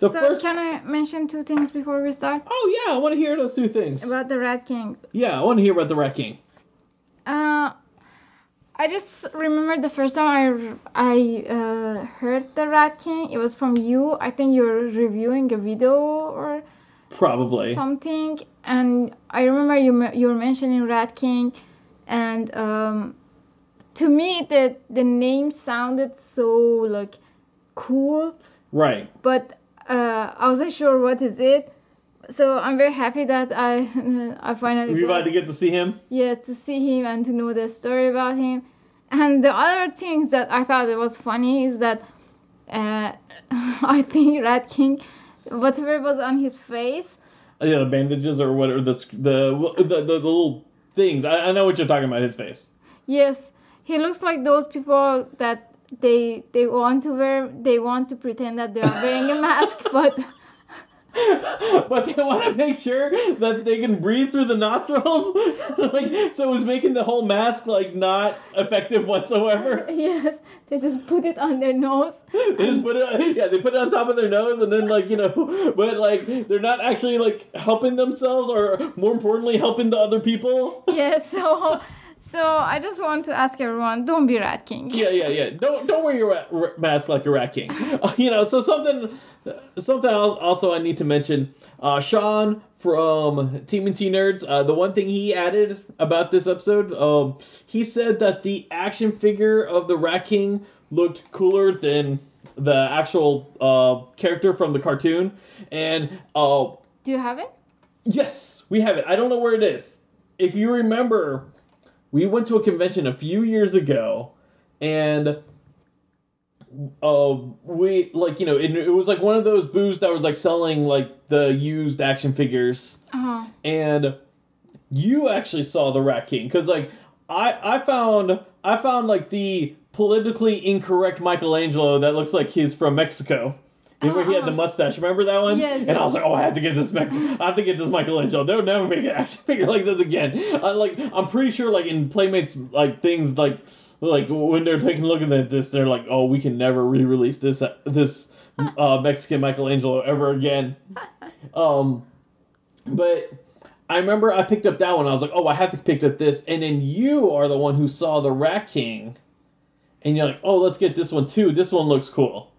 A: The
B: So,
A: first.
B: can I mention two things before we start?
A: Oh yeah, I want to hear those two things.
B: About the Rat Kings.
A: yeah, I want to hear about the Rat King.
B: Uh, I just remember the first time I, I uh, heard the Rat King, it was from you. I think you were reviewing a video or
A: Probably.
B: something. And I remember you, you were mentioning Rat King. And um, to me the the name sounded so like cool,
A: Right.
B: but uh, I wasn't sure what is it. So I'm very happy that I I finally
A: You
B: got-
A: about to get to see him?
B: yes to see him and to know the story about him. And the other things that I thought it was funny is that uh, I think Rat King, whatever was on his face,
A: Uh, Yeah, the bandages or whatever the the the, the, the little things. I, I know what you're talking about. His face.
B: Yes, he looks like those people that they they want to wear they want to pretend that they are wearing a mask, but
A: but they want to make sure that they can breathe through the nostrils. like so, it was making the whole mask like not effective whatsoever.
B: yes, they just put it on their nose.
A: They just put it, yeah, they put it on top of their nose, and then like you know, but like they're not actually like helping themselves, or more importantly, helping the other people.
B: Yes, so so I just want to ask everyone, don't be Rat King.
A: Yeah, yeah, yeah. Don't don't wear your rat, r- mask like a rat king. Uh, you know, so something something else also I need to mention. Uh, Sean from TMNT Nerds. Uh, the one thing he added about this episode, um, he said that the action figure of the Rat King looked cooler than the actual uh, character from the cartoon. And uh,
B: Do you have it?
A: Yes, we have it. I don't know where it is. If you remember, we went to a convention a few years ago, and uh, we like you know it, it was like one of those booths that was like selling like the used action figures,
B: Uh-huh.
A: and you actually saw the Rat King because like I I found I found like the politically incorrect Michelangelo that looks like he's from Mexico. Remember he had the
B: Uh-huh.
A: mustache. Remember that one?
B: Yes,
A: And I was like, oh, I have to get this. Mech- I have to get this Michelangelo. They'll never make an action figure like this again. I like. I'm pretty sure like in Playmates like things like like when they're taking a look at this, they're like, oh, we can never re-release this this uh, Mexican Michelangelo ever again. Um, but I remember I picked up that one. I was like, oh, I have to pick up this. And then you are the one who saw the Rat King, and you're like, oh, let's get this one too. This one looks cool.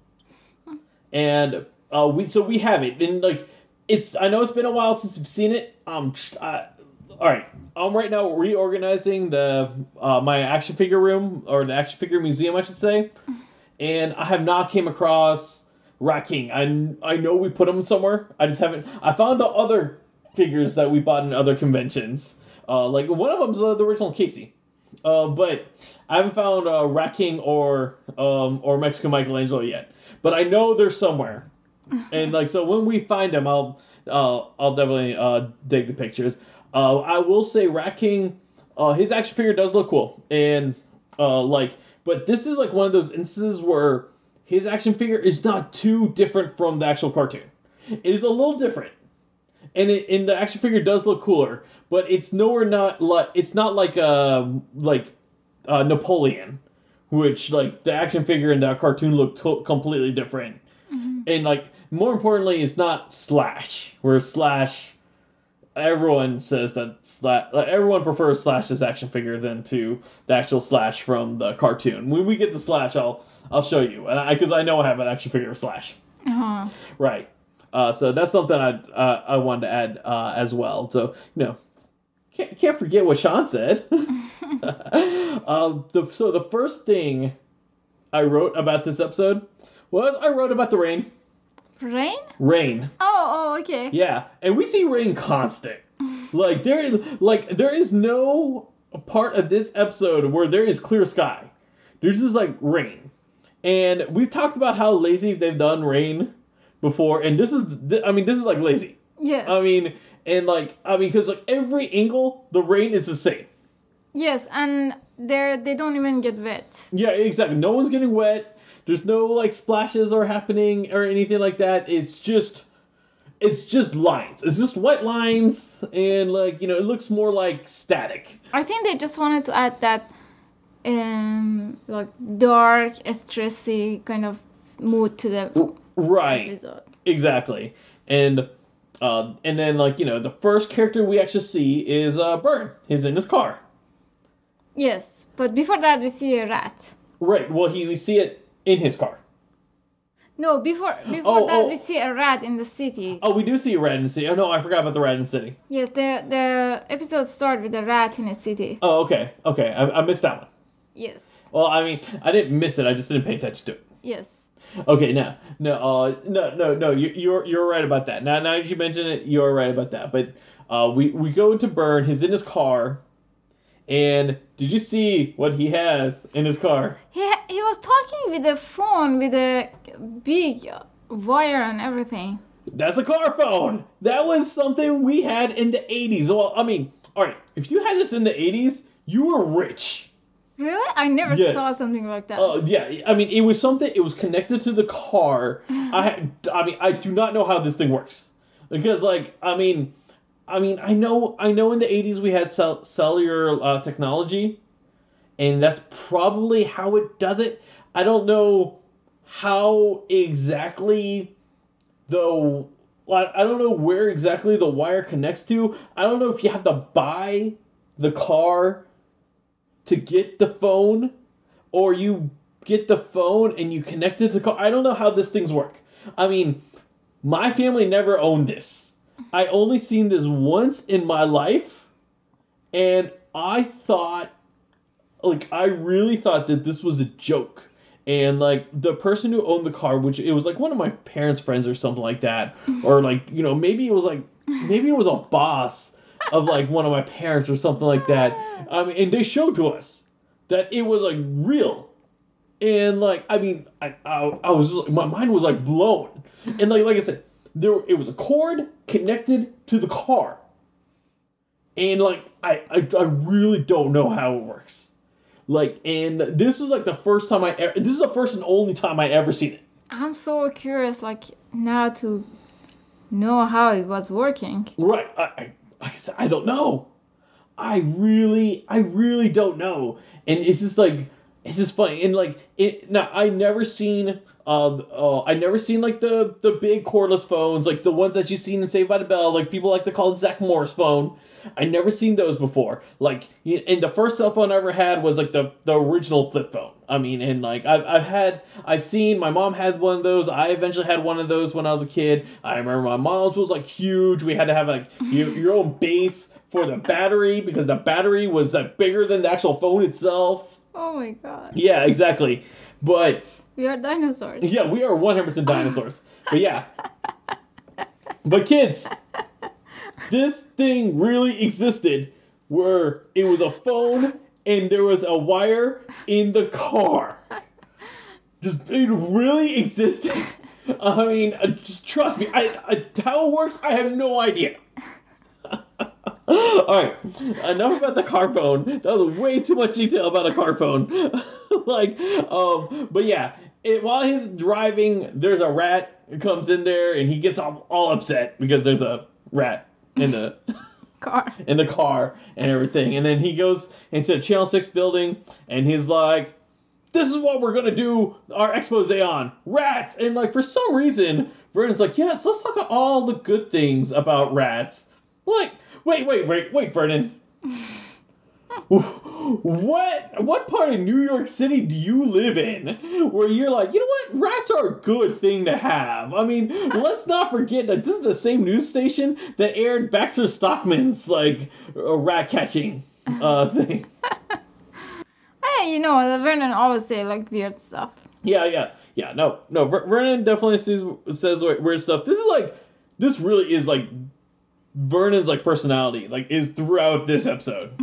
A: And uh, we so we have it. And like, it's I know it's been a while since you've seen it. Um, I, all right. I'm right now reorganizing the uh, my action figure room or the action figure museum, I should say. And I have not came across Rat King. I I know we put him somewhere. I just haven't. I found the other figures that we bought in other conventions. Uh, like one of them's uh, the original Casey. Uh, but I haven't found uh, Rat King or um, or Mexican Michelangelo yet. But I know they're somewhere. and like so, when we find them, I'll uh, I'll definitely uh, dig the pictures. Uh, I will say Rat King, uh, his action figure does look cool, and uh, like, but this is like one of those instances where his action figure is not too different from the actual cartoon. It is a little different, and it and the action figure does look cooler, but it's nowhere not like it's not like uh like uh, Napoleon, which like the action figure in that cartoon looked to- completely different, and like more importantly, it's not Slash, where Slash. Everyone says that Slash. Like, everyone prefers Slash's action figure than to the actual Slash from the cartoon. When we get to Slash, I'll I'll show you, and because I, know I have an action figure of Slash.
B: Uh-huh.
A: Right. Uh, so that's something I uh, I wanted to add uh, as well. So you know, can't can't forget what Sean said. um, the, so the first thing I wrote about this episode was I wrote about the rain.
B: Rain?
A: Rain.
B: Oh, oh, okay.
A: Yeah, and we see rain constant. Like there like there is no part of this episode where there is clear sky. There's just like rain. And we've talked about how lazy they've done rain before and this is th- I mean this is like lazy.
B: Yes.
A: I mean and like I mean cuz like every angle the rain is the same.
B: yes, and they're they don't even get wet.
A: Yeah, exactly. No one's getting wet. There's no like splashes are happening or anything like that. It's just it's just lines. It's just white lines and like, you know, it looks more like static.
B: I think they just wanted to add that um like dark, stressy kind of mood to the
A: Right. Exactly. And uh, and then like, you know, the first character we actually see is uh Vern. He's in his car.
B: Yes, but before that we see a rat.
A: Right. Well, he we see it in his car.
B: No, before before
A: Oh,
B: that
A: oh.
B: we see a rat in the city.
A: Oh, we do see a rat in the city. Oh no, I forgot about the rat in the city.
B: Yes, the the episode starts with a rat in a city.
A: Oh, okay. Okay. I, I missed that one.
B: Yes.
A: Well, I mean, I didn't miss it. I just didn't pay attention to it.
B: Yes.
A: Okay, no, no, uh, no, no, no. You, you're you're right about that. Now, now that you mention it, you're right about that. But uh, we we go to Vern. He's in his car, and did you see what he has in his car?
B: He ha- he was talking with a phone with a big wire and everything.
A: That's a car phone. That was something we had in the '80s. Well, I mean, all right, if you had this in the '80s, you were rich.
B: Really? I never
A: Yes.
B: saw something like that.
A: Uh, yeah, I mean, it was something. It was connected to the car. I, I mean, I do not know how this thing works because, like, I mean, I mean, I know, I know, in the '80s we had cell, cellular uh, technology, and that's probably how it does it. I don't know how exactly the. I I don't know where exactly the wire connects to. I don't know if you have to buy the car to get the phone or you get the phone and you connect it to car. I don't know how these things work. I mean, my family never owned this. I only seen this once in my life, and I thought, like, I really thought that this was a joke. And like the person who owned the car, which it was like one of my parents' friends or something like that, or like you know maybe it was like maybe it was a boss of like one of my parents or something like that. I mean, and they showed to us that it was like real, and like I mean, I I, I was just, my mind was like blown, and like like I said, there it was a cord connected to the car, and like I I, I really don't know how it works, like and this was like the first time I ever this is the first and only time I ever seen it.
B: I'm so curious, like now to know how it was working.
A: Right. I, I, I I don't know. I really, I really don't know. And it's just like, it's just funny. And like, it now I never seen, uh, uh, I never seen like the the big cordless phones, like the ones that you seen in Saved by the Bell, like people like to call it Zach Morris phone. I never seen those before. Like, and the first cell phone I ever had was like the the original flip phone. I mean, and like I've I've had, I've seen my mom had one of those. I eventually had one of those when I was a kid. I remember my mom's was like huge. We had to have like your, your own base for the battery because the battery was like bigger than the actual phone itself.
B: Oh my god.
A: Yeah, exactly. But
B: We are dinosaurs.
A: yeah, we are 100% dinosaurs. But yeah. But kids, this thing really existed where it was a phone and there was a wire in the car. Just it really existed. I mean, uh, just trust me. I, I how it works, I have no idea. All right, enough about the car phone. That was way too much detail about a car phone. like, um, but yeah, it, while he's driving, there's a rat comes in there, and he gets all, all upset because there's a rat in the
B: Car.
A: in the car and everything. And then he goes into the Channel Six building, and he's like, "This is what we're gonna do our expose on rats." And like for some reason, Vernon's like, "Yes, let's talk about all the good things about rats." Like, wait, wait, wait, wait, Vernon. What what part of New York City do you live in where you're like, you know what, rats are a good thing to have? I mean, let's not forget that this is the same news station that aired Baxter Stockman's like uh, rat catching uh thing.
B: Hey, you know, Vernon always say like weird stuff.
A: Yeah, yeah, yeah. No, no. Ver- Vernon definitely says weird stuff. This is like, this really is like Vernon's like personality, like is throughout this episode.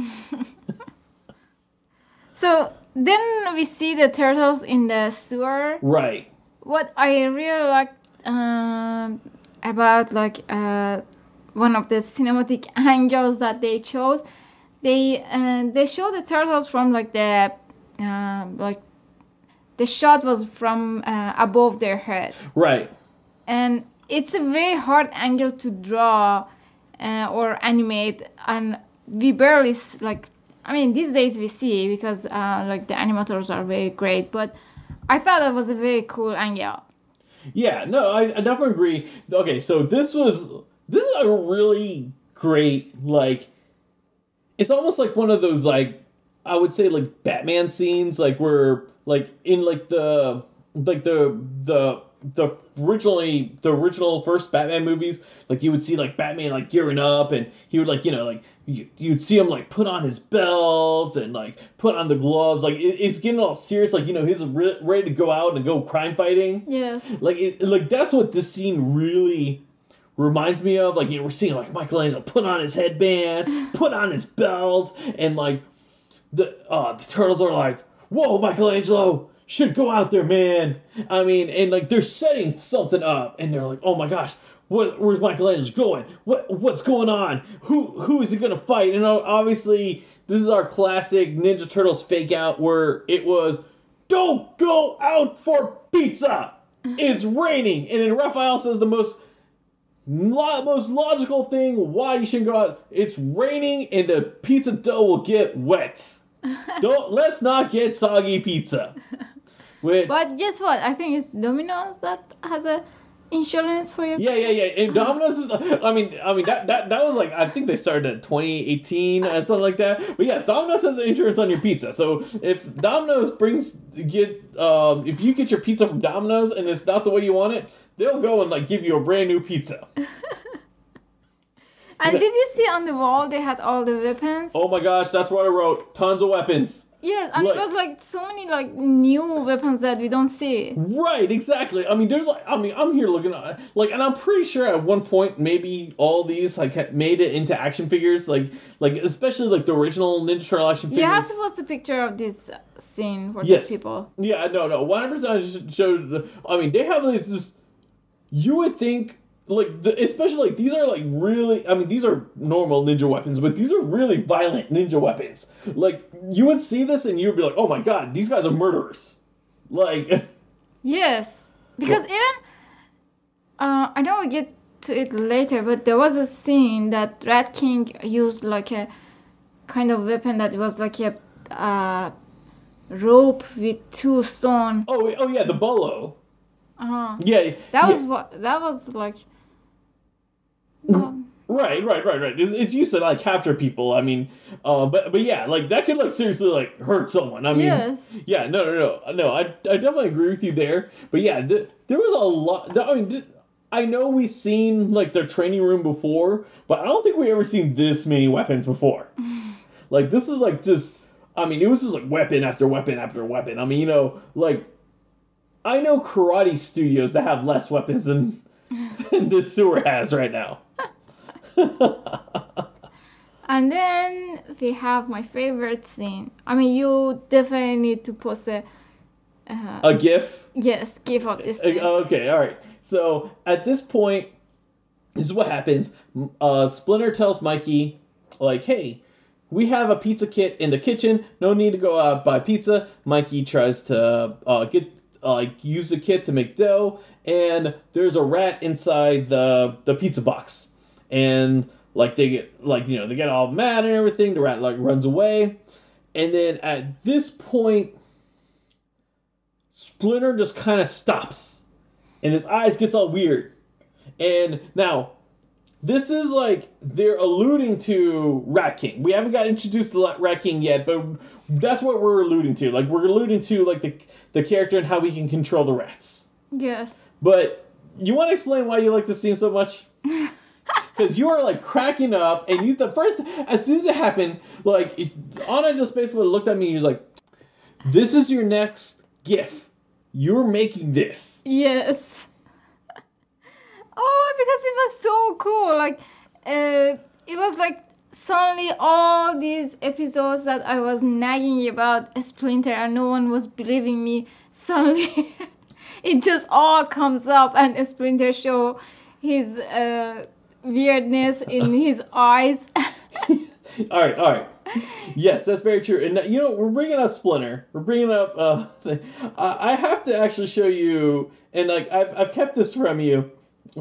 B: So then we see the turtles in the sewer.
A: Right.
B: What I really liked um, about like uh, one of the cinematic angles that they chose, they uh, they show the turtles from like the uh, like the shot was from uh, above their head,
A: Right.
B: and it's a very hard angle to draw uh, or animate, and we barely like. I mean, these days we see because uh, like the animators are very great, but I thought that was a very cool angle.
A: Yeah, no, I, I definitely agree. Okay, so this was this is a really great like it's almost like one of those like I would say like Batman scenes like where like in like the like the the the originally the original first Batman movies, like you would see like Batman like gearing up, and he would like you know like you, you'd see him like put on his belt and like put on the gloves, like it, it's getting all serious, like you know he's re- ready to go out and go crime fighting.
B: Yes.
A: Like it, like that's what this scene really reminds me of. Like you know, we're seeing like Michelangelo put on his headband, put on his belt, and like the uh the turtles are like, "Whoa, Michelangelo, should go out there, man." I mean, and like they're setting something up, and they're like, "Oh my gosh." What, where's Michelangelo going? What what's going on? Who who is he gonna fight? And obviously, this is our classic Ninja Turtles fake out where it was, "Don't go out for pizza. It's raining." And then Raphael says the most lo- most logical thing why you shouldn't go out. It's raining and the pizza dough will get wet. Don't let's not get soggy pizza.
B: But guess what? I think it's Domino's that has a insurance for your.
A: yeah, yeah, yeah. And Domino's is. I mean, I mean that that that was like I think they started in 2018 and something like that. But yeah, Domino's has insurance on your pizza. So if Domino's brings get um if you get your pizza from Domino's and it's not the way you want it, they'll go and like give you a brand new pizza.
B: And did you see on the wall they had all the weapons?
A: Oh my gosh, that's what I wrote. Tons of weapons.
B: Yes, and
A: Like-
B: it was like so many like new weapons that we don't see.
A: Right, exactly. I mean, there's like, I mean, I'm here looking at like, and I'm pretty sure at one point maybe all these like made it into action figures, like, like especially like the original Ninja Turtle action figures.
B: You have to post a picture of this scene for
A: Yes.
B: the people.
A: Yeah, no, no, one hundred percent. I just showed the. I mean, they have like this. You would think like, the, especially like these are like really. I mean, these are normal ninja weapons, but these are really violent ninja weapons. Like you would see this and you'd be like, oh my god, these guys are murderers. Like.
B: Yes, because even uh, I know we get to it later, but there was a scene that Rat King used like a kind of weapon that was like a uh, rope with two stone.
A: Oh, oh yeah, the bolo.
B: Uh, huh.
A: Yeah,
B: that
A: yeah.
B: was what that was like. God.
A: Right, right, right, right. It's, it's used to like capture people. I mean, uh, but but yeah, like that could like seriously like hurt someone. I mean,
B: yes.
A: yeah, no, no, no, no. I, I definitely agree with you there. But yeah, th- there was a lot. I mean, th- I know we've seen like their training room before, but I don't think we ever seen this many weapons before. like this is like just. I mean, it was just like weapon after weapon after weapon. I mean, you know, like I know karate studios that have less weapons than than this sewer has right now.
B: And then we have my favorite scene. I mean, you definitely need to post a. Uh,
A: A GIF.
B: yes, give of this.
A: Uh,
B: Thing.
A: Okay, all right. So at this point, this is what happens. Uh, Splinter tells Mikey, like, "Hey, we have a pizza kit in the kitchen. No need to go out buy pizza." Mikey tries to uh, get uh, like use the kit to make dough, and there's a rat inside the the pizza box, and like they get like you know they get all mad and everything. The rat like runs away, and then at this point. Splinter just kind of stops and his eyes gets all weird. And now, this is like they're alluding to Rat King. We haven't got introduced to Rat King yet, but that's what we're alluding to. Like we're alluding to like the the character and how we can control the rats.
B: Yes.
A: But you want to explain why you like this scene so much? Because you are like cracking up, and you the first as soon as it happened, like Anna just basically looked at me. and was like, "This is your next gif. You're making this."
B: Yes. Oh, because it was so cool. Like, uh, it was like suddenly all these episodes that I was nagging about Splinter and no one was believing me. Suddenly, it just all comes up and Splinter show his uh, weirdness in his eyes.
A: all right, all right. Yes, that's very true. And uh, you know, we're bringing up Splinter. We're bringing up. Uh, I I have to actually show you, and like I've I've kept this from you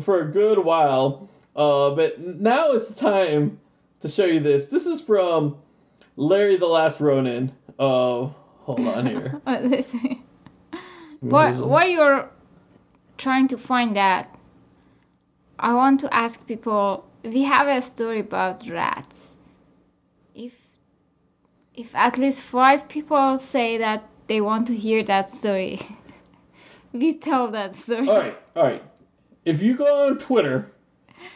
A: for a good while. Uh, but now it's time to show you this. This is from Larry the Last Ronin. Oh, hold on here.
B: What they say? Why, why you're trying to find that? I want to ask people. We have a story about rats. If if at least five people say that they want to hear that story, we tell that story.
A: All right, all right. If you go on Twitter,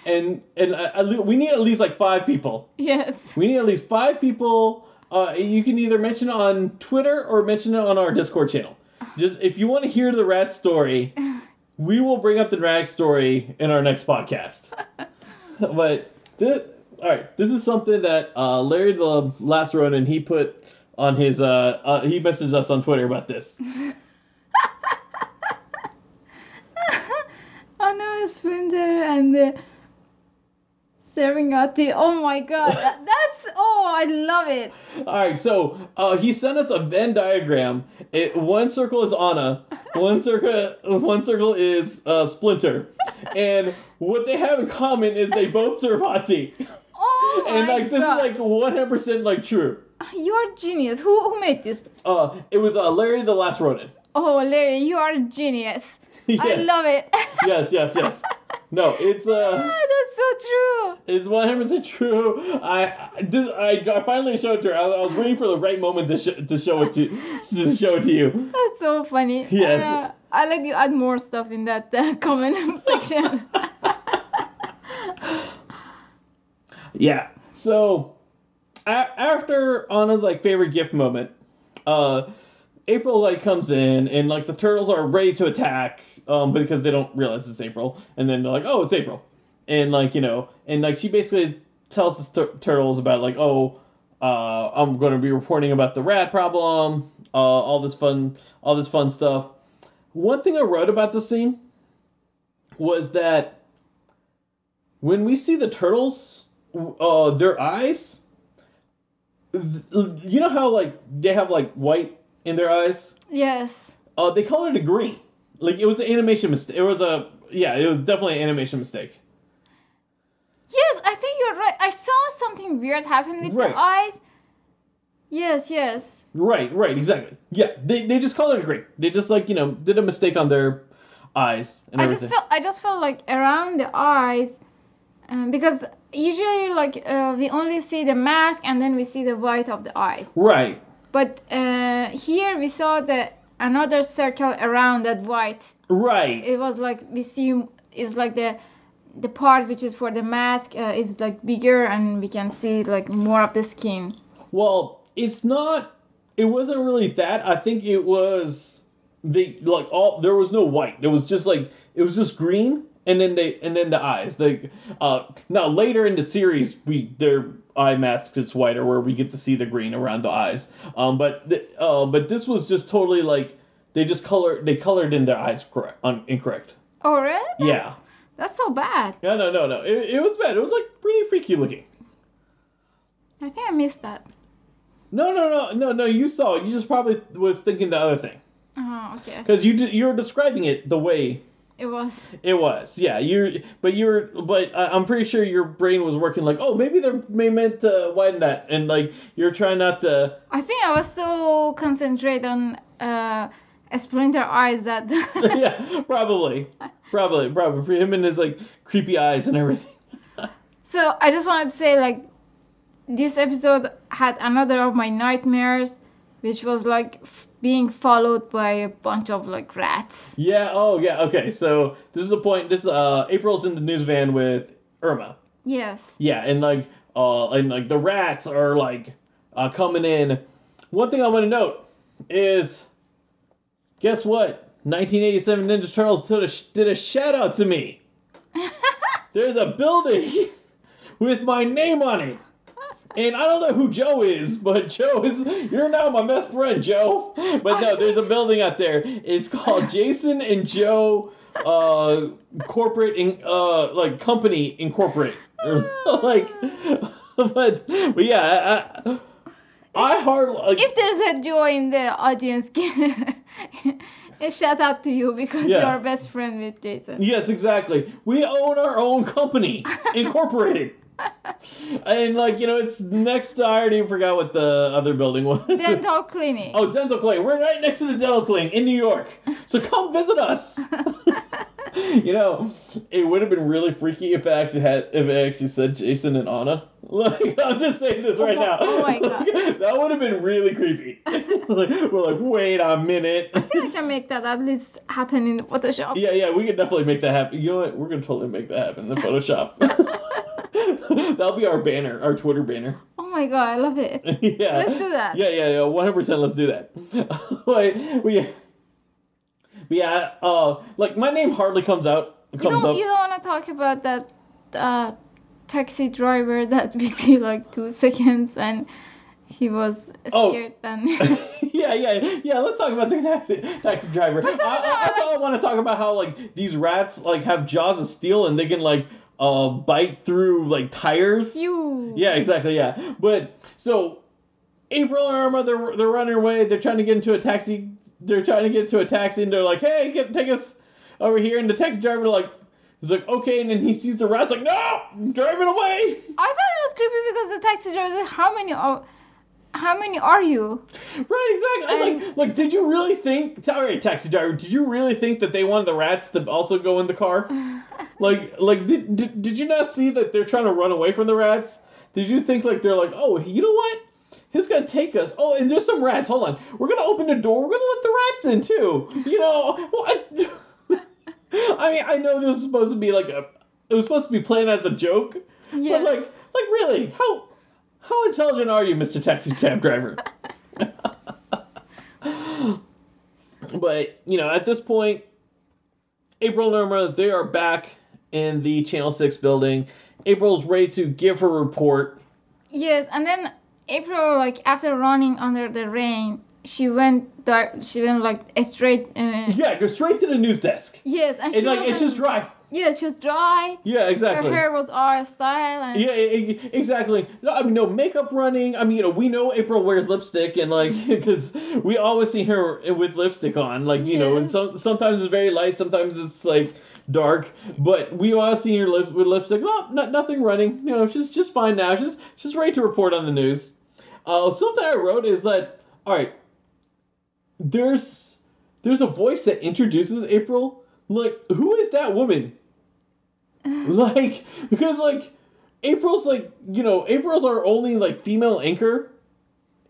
A: and and uh, we need at least like five people.
B: Yes.
A: We need at least five people. Uh, you can either mention it on Twitter or mention it on our Discord channel. Just if you want to hear the rat story, we will bring up the drag story in our next podcast. but this, all right, this is something that uh, Larry the Last Ronin he put on his uh, uh he messaged us on Twitter about this.
B: oh no, Splinter and the at. Oh my god, that's oh, I love it.
A: All right, so uh, he sent us a Venn diagram. It, one circle is Anna, one circle one circle is uh, Splinter, and what they have in common is they both serve hot tea.
B: Oh my
A: And like this
B: god,
A: is like 100% like true.
B: you're genius. Who who made this?
A: Uh, it was uh, Larry the Last Ronin.
B: Oh, Larry, you are a genius. I love it.
A: yes, yes, yes. No, it's uh,
B: Ah, that's so true.
A: it's 100% true. I I, this, I, I finally showed it to her. I, I was waiting for the right moment to, sh- to show it to to show it to you.
B: That's so funny.
A: Yes.
B: Uh, I let you add more stuff in that uh, comment section.
A: Yeah. So a- after Anna's like favorite gift moment, uh, April like comes in and like the turtles are ready to attack, um, because they don't realize it's April, and then they're like, oh, it's April, and like you know, and like she basically tells the tur- turtles about like, oh, uh, I'm going to be reporting about the rat problem, uh, all this fun, all this fun stuff. One thing I wrote about the scene was that when we see the turtles, uh, their eyes, th- you know how like they have like white in their eyes.
B: yes.
A: Uh, they colored it green. Like it was an animation mistake. It was a yeah, it was definitely an animation mistake.
B: Yes, I think you're right. I saw something weird happen with
A: Right.
B: the eyes. Yes, yes.
A: Right, right, exactly. Yeah, they, they just colored it green. They just like you know did a mistake on their eyes and
B: I
A: everything.
B: just felt I just felt like around the eyes, um, because usually like uh, we only see the mask and then we see the white of the eyes.
A: right,
B: But uh, here we saw the another circle around that white.
A: right.
B: It was like we see is like the the part which is for the mask uh, is like bigger and we can see like more of the skin.
A: Well, it's not. It wasn't really that. I think it was they like all. There was no white. It was just like it was just green, and then they and then the eyes. Like uh, now later in the series, we their eye masks is whiter, where we get to see the green around the eyes. Um, but th- uh, but this was just totally like they just color they colored in their eyes correct un- incorrect.
B: Oh really?
A: Yeah.
B: That's so bad.
A: Yeah. No. No. No. It, it was bad. It was like pretty freaky looking.
B: I think I missed that.
A: No. No. No. No. No. You saw. it. You just probably was thinking the other thing.
B: Oh, okay.
A: Because you d- you were describing it the way
B: It was.
A: it was, yeah. You but you were, but I- I'm pretty sure your brain was working like, oh, maybe they're may meant to widen that, and like you're trying not to.
B: I think I was so concentrated on uh, a splinter eyes that.
A: yeah, probably, probably, probably for him and his like creepy eyes and everything.
B: so I just wanted to say like, this episode had another of my nightmares, which was like f- being followed by a bunch of like rats.
A: Yeah. Oh, yeah. Okay. So this is the point. This uh, April's in the news van with Irma.
B: Yes.
A: Yeah, and like uh, and like the rats are like uh, coming in. One thing I want to note is, guess what? 1987 Ninja Turtles did a, did a shout out to me. There's a building with my name on it. And I don't know who Joe is, but Joe is you're now my best friend, Joe. But no, there's a building out there. It's called Jason and Joe uh corporate in, uh like company incorporate. like but but yeah, I, I, I hard like
B: if there's a Joe in the audience, a shout out to you because
A: Yeah.
B: you're best friend with Jason.
A: Yes, exactly. We own our own company, incorporated. And like you know, it's next. To, I already forgot what the other building was.
B: Dental clinic.
A: oh, dental clinic. We're right next to the dental clinic in New York. So come visit us. you know, it would have been really freaky if it actually had if it actually said Jason and Anna. Like I'm just saying this right oh now.
B: Oh my God.
A: Like, that would have been really creepy. like, we're like, wait a minute.
B: I think I can make that at least happen in Photoshop.
A: Yeah, yeah, we could definitely make that happen. You know what? We're gonna totally make that happen in the Photoshop. That'll be our banner, our Twitter banner.
B: Oh my god, I love it.
A: yeah.
B: Let's do that.
A: Yeah, yeah, yeah. One hundred percent. Let's do that. Wait, we. But yeah, uh, like my name hardly comes out.
B: You don't
A: up.
B: you don't want to talk about that uh, taxi driver that we see like two seconds and he was
A: Oh.
B: scared then.
A: yeah, yeah, yeah. Let's talk about the taxi taxi driver.
B: For some
A: I,
B: reason,
A: I,
B: I
A: also want to talk about how like these rats like have jaws of steel and they can like uh bite through like tires.
B: you.
A: Yeah, exactly. Yeah, but so April and Irma, they're they're running away. They're trying to get into a taxi. They're trying to get into a taxi, and they're like, "Hey, get take us over here." And the taxi driver like, is like, "Okay," and then he sees the rats, like, "No, drive it away!"
B: I thought it was creepy because the taxi driver like, "How many are, how many are you?"
A: Right, exactly. Was like, like, did you really think? All right, taxi driver, did you really think that they wanted the rats to also go in the car? Like, like, did, did did you not see that they're trying to run away from the rats? Did you think like they're like, oh, you know what? He's gonna take us. Oh, and there's some rats. Hold on, we're gonna open the door. We're gonna let the rats in too. You know what? I mean, I know this is supposed to be like a. It was supposed to be playing as a joke,
B: Yeah.
A: but like, like really, how how intelligent are you, Mr. Taxi Cab Driver? but you know, at this point, April and Irma they are back in the Channel Six building. April's ready to give her report.
B: Yes, and then April, like after running under the rain, she went dark. She went like straight. Uh,
A: Yeah, go straight to the news desk.
B: Yes, and she
A: And like it's just dry.
B: Yeah, she was dry.
A: Yeah, exactly.
B: Her hair was our style. And
A: Yeah, e- e- exactly. No, I mean, no makeup running. I mean, you know, we know April wears lipstick, and like, because we always see her with lipstick on. Like, you know, and some sometimes it's very light, sometimes it's like dark. But we always see her lip, with lipstick. No, not, nothing running. You know, she's just fine now. She's she's ready to report on the news. Uh, something I wrote is that all right. There's there's a voice that introduces April. Like, who is that woman? like because like April's like you know April's our only like female anchor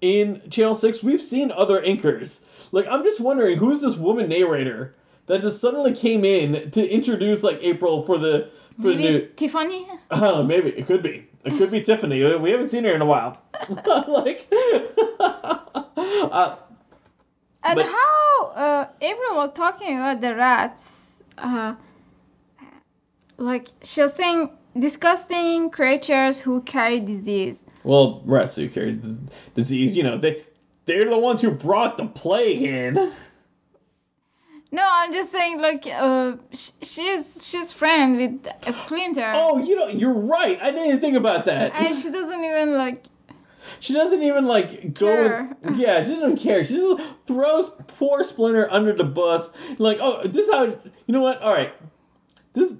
A: in Channel Six. We've seen other anchors. Like I'm just wondering who's this woman narrator that just suddenly came in to introduce like April for the for
B: maybe
A: the new.
B: Tiffany.
A: I don't know, maybe it could be. It could be Tiffany. We haven't seen her in a while. like, uh,
B: And
A: But-
B: how uh, April was talking about the rats, uh, like she was saying, disgusting creatures who carry disease.
A: well, rats who carry disease. You know they they're the ones who brought the plague in.
B: No, I'm just saying, like, uh, sh- she's she's friend with a Splinter,
A: Oh, you know, you're right. I didn't even think about that.
B: and she doesn't even like.
A: She doesn't even like go.
B: Care.
A: And, yeah, she doesn't even care. She just throws poor Splinter under the bus. Like, oh, this is how. You know what? All right, this.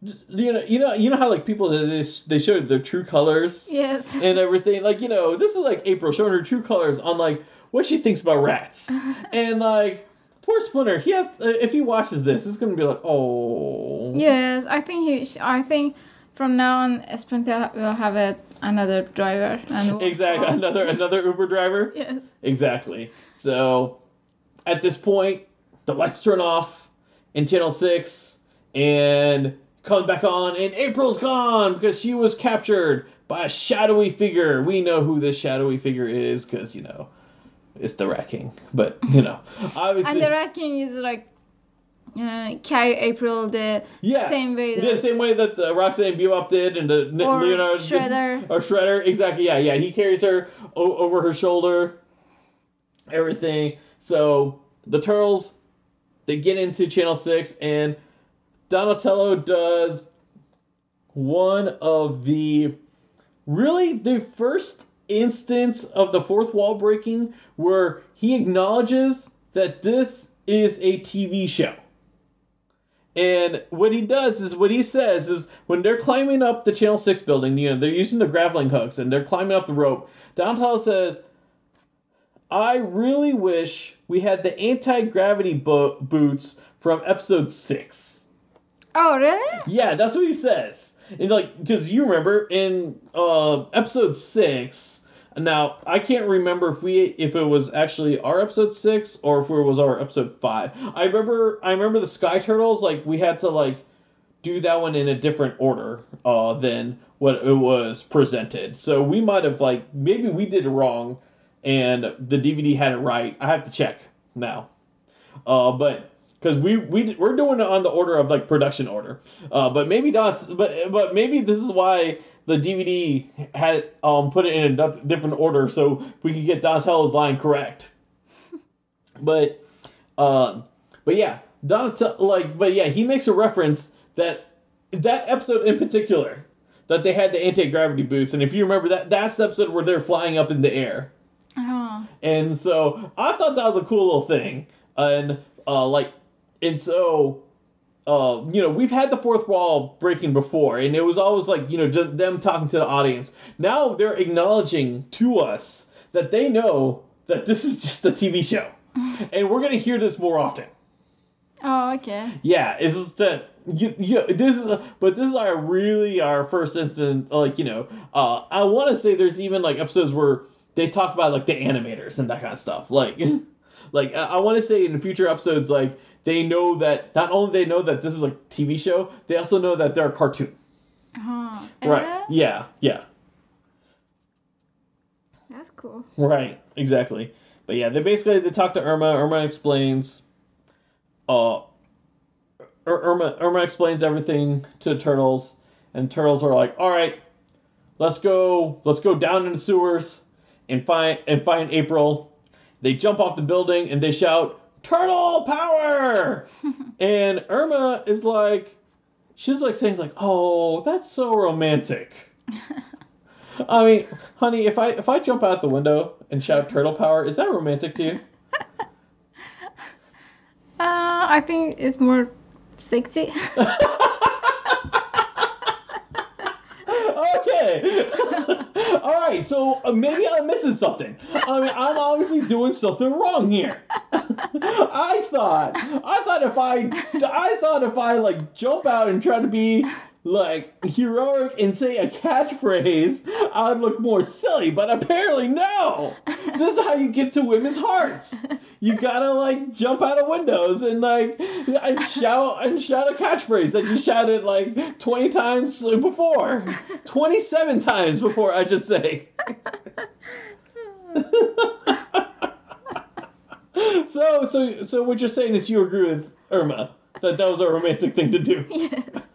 A: You know, you know, you know how like people they they show their true colors
B: Yes.
A: and everything. Like, you know, this is like April showing her true colors on like what she thinks about rats, and like poor Splinter. He has uh, if he watches this, it's gonna be like, oh.
B: Yes, I think he. I think from now on, Splinter will have a, another driver and.
A: Exactly. Another another Uber driver.
B: Yes.
A: Exactly. So, at this point, the lights turn off in Channel 6 and comes back on, and April's gone because she was captured by a shadowy figure. We know who this shadowy figure is because, you know, it's the Rat King. But, you know, obviously.
B: And the Rat King is like uh, carry April the
A: yeah,
B: same way that-
A: the same way that the Roxanne Bebop did and the N-
B: Or
A: Leonardo
B: Shredder.
A: or Shredder. Exactly. Yeah, yeah. He carries her o- over her shoulder. Everything. So the turtles, they get into Channel Six, and Donatello does one of the really the first instance of the fourth wall breaking where he acknowledges that this is a TV show. And what he does is what he says is when they're climbing up the Channel 6 building, you know, they're using the grappling hooks and they're climbing up the rope. Donatello says, I really wish we had the anti gravity bo- boots from episode 6.
B: Oh really?
A: Yeah, that's what he says. and like because you remember in uh episode six. Now I can't remember if we if it was actually our episode six or if it was our episode five. I remember I remember the Sky Turtles like we had to like do that one in a different order uh than what it was presented. So we might have like maybe we did it wrong and the DVD had it right. I have to check now. Uh, but because we we we're doing it on the order of like production order. Uh, but maybe not. But but maybe this is why the DVD had um put it in a different order so we could get Donatello's line correct. but um, but yeah, Donatello like but yeah, he makes a reference that that episode in particular that they had the anti gravity boost, and if you remember that that's the episode where they're flying up in the air.
B: Oh.
A: And so I thought that was a cool little thing. And uh, like, and so, uh, you know, we've had the fourth wall breaking before, and it was always like, you know, them talking to the audience. Now they're acknowledging to us that they know that this is just a TV show, and we're gonna hear this more often.
B: Oh, okay.
A: Yeah, it's just that you, you this is a, but this is our really our first instance like you know uh I want to say there's even like episodes where they talk about like the animators and that kind of stuff like like I, I want to say in future episodes like they know that not only they know that this is a TV show they also know that they're a cartoon
B: Uh-huh.
A: right
B: Eh?
A: yeah yeah
B: That's cool.
A: Right, exactly. But yeah, they basically they talk to Irma. Irma explains. Uh, Irma Irma explains everything to the turtles, and turtles are like, "All right, let's go. Let's go down in the sewers and find and find April." They jump off the building and they shout, "Turtle power!" and Irma is like, she's like saying like, "Oh, that's so romantic." I mean, honey, if I if I jump out the window and shout turtle power, is that romantic to you?
B: Uh, I think it's more sexy.
A: okay. All right. So uh, maybe I'm missing something. I mean, I'm obviously doing something wrong here. I thought I thought if I I thought if I like jump out and try to be like heroic and say a catchphrase, I would look more silly. But apparently, no. This is how you get to women's hearts. You gotta like jump out of windows and like and shout and shout a catchphrase that you shouted like twenty times before, twenty seven times before. I should say. so so so what you're saying is you agree with Irma that that was a romantic thing to do.
B: yes.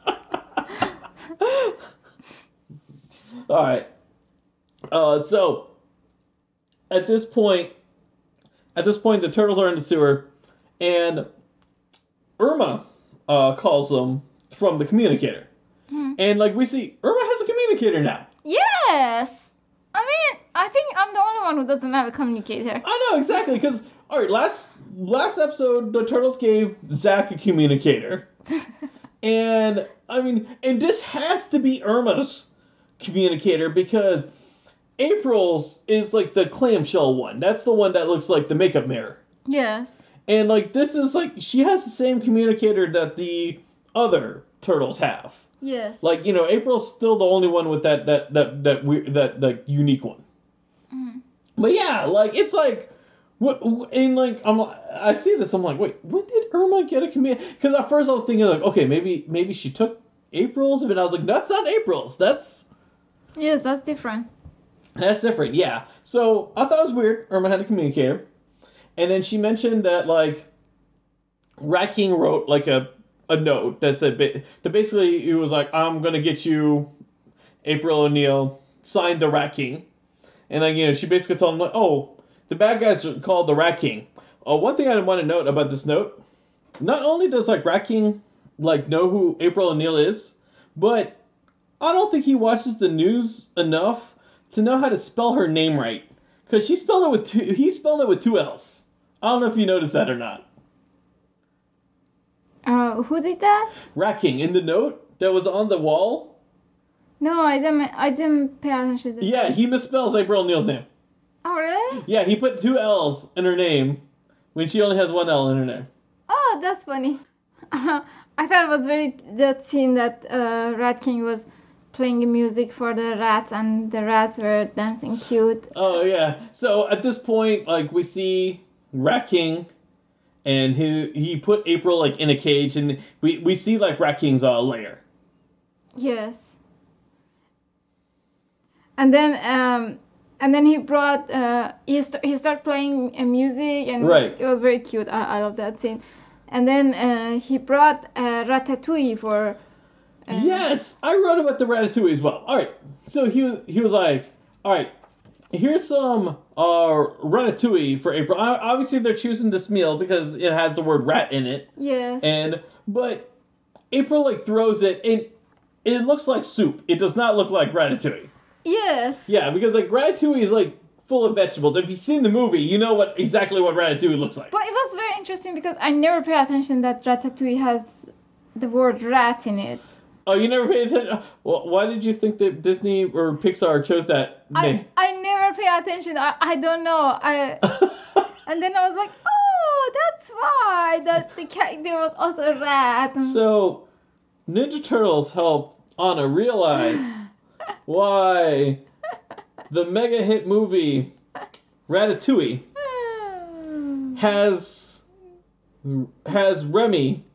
A: All right. Uh, so at this point, at this point, the turtles are in the sewer, and Irma uh, calls them from the communicator,
B: Hmm.
A: and like we see, Irma has a communicator now.
B: Yes. I mean, I think I'm the only one who doesn't have a communicator.
A: I know exactly because all right, last last episode the turtles gave Zach a communicator, and I mean, and this has to be Irma's communicator because April's is like the clamshell one. That's the one that looks like the makeup mirror.
B: yes.
A: And like this is like she has the same communicator that the other turtles have.
B: Yes.
A: Like you know, April's still the only one with that that that that weird that that unique one.
B: Mhm.
A: But yeah, like it's like what and like I'm I see this I'm like wait when did Irma get a communicator? Because at first I was thinking like okay maybe maybe she took April's but I was like that's not April's that's
B: Yes, that's different.
A: that's different yeah. So I thought it was weird Irma had a communicator, and then she mentioned that like Rat King wrote like a a note that said that basically it was like I'm gonna get you April O'Neil signed the Rat King, and like you know she basically told him like oh the bad guys are called the Rat King. Uh, one thing I want to note about this note, not only does like Rat King like know who April O'Neil is, but I don't think he watches the news enough to know how to spell her name right. Cause she spelled it with two. He spelled it with two L's. I don't know if you noticed that or not.
B: Uh, who did that?
A: Rat King in the note that was on the wall.
B: No, I didn't. I didn't pay attention. To
A: Yeah, he misspells April O'Neil's name.
B: Oh really?
A: Yeah, he put two L's in her name when she only has one L in her name.
B: Oh, that's funny. I thought it was very that scene that uh, Rat King was playing music for the rats, and the rats were dancing cute.
A: Oh yeah. So at this point, like we see Rat King, and he he put April like in a cage, and we we see like Rat King's uh, lair.
B: Yes. And then um and then he brought uh he, st- he started playing uh, music and
A: Right.
B: it was very cute. I, I love that scene. And then uh, he brought uh, Ratatouille for uh,
A: Yes, I wrote about the Ratatouille as well. All right, so he was he was like, all right, here's some uh Ratatouille for April. Obviously, they're choosing this meal because it has the word rat in it,
B: Yes.
A: and but April like throws it and it looks like soup. It does not look like Ratatouille.
B: yes.
A: Yeah, because like Ratatouille is like full of vegetables. If you've seen the movie, you know what exactly what Ratatouille looks like.
B: But it was very interesting because I never pay attention that Ratatouille has the word rat in it.
A: Oh, you never paid attention. Well, why did you think that Disney or Pixar chose that name?
B: I, I never pay attention. I, I don't know. I and then I was like, oh, that's why that the character was also a rat.
A: So, Ninja Turtles helped Anna realize why the mega hit movie Ratatouille has has Remy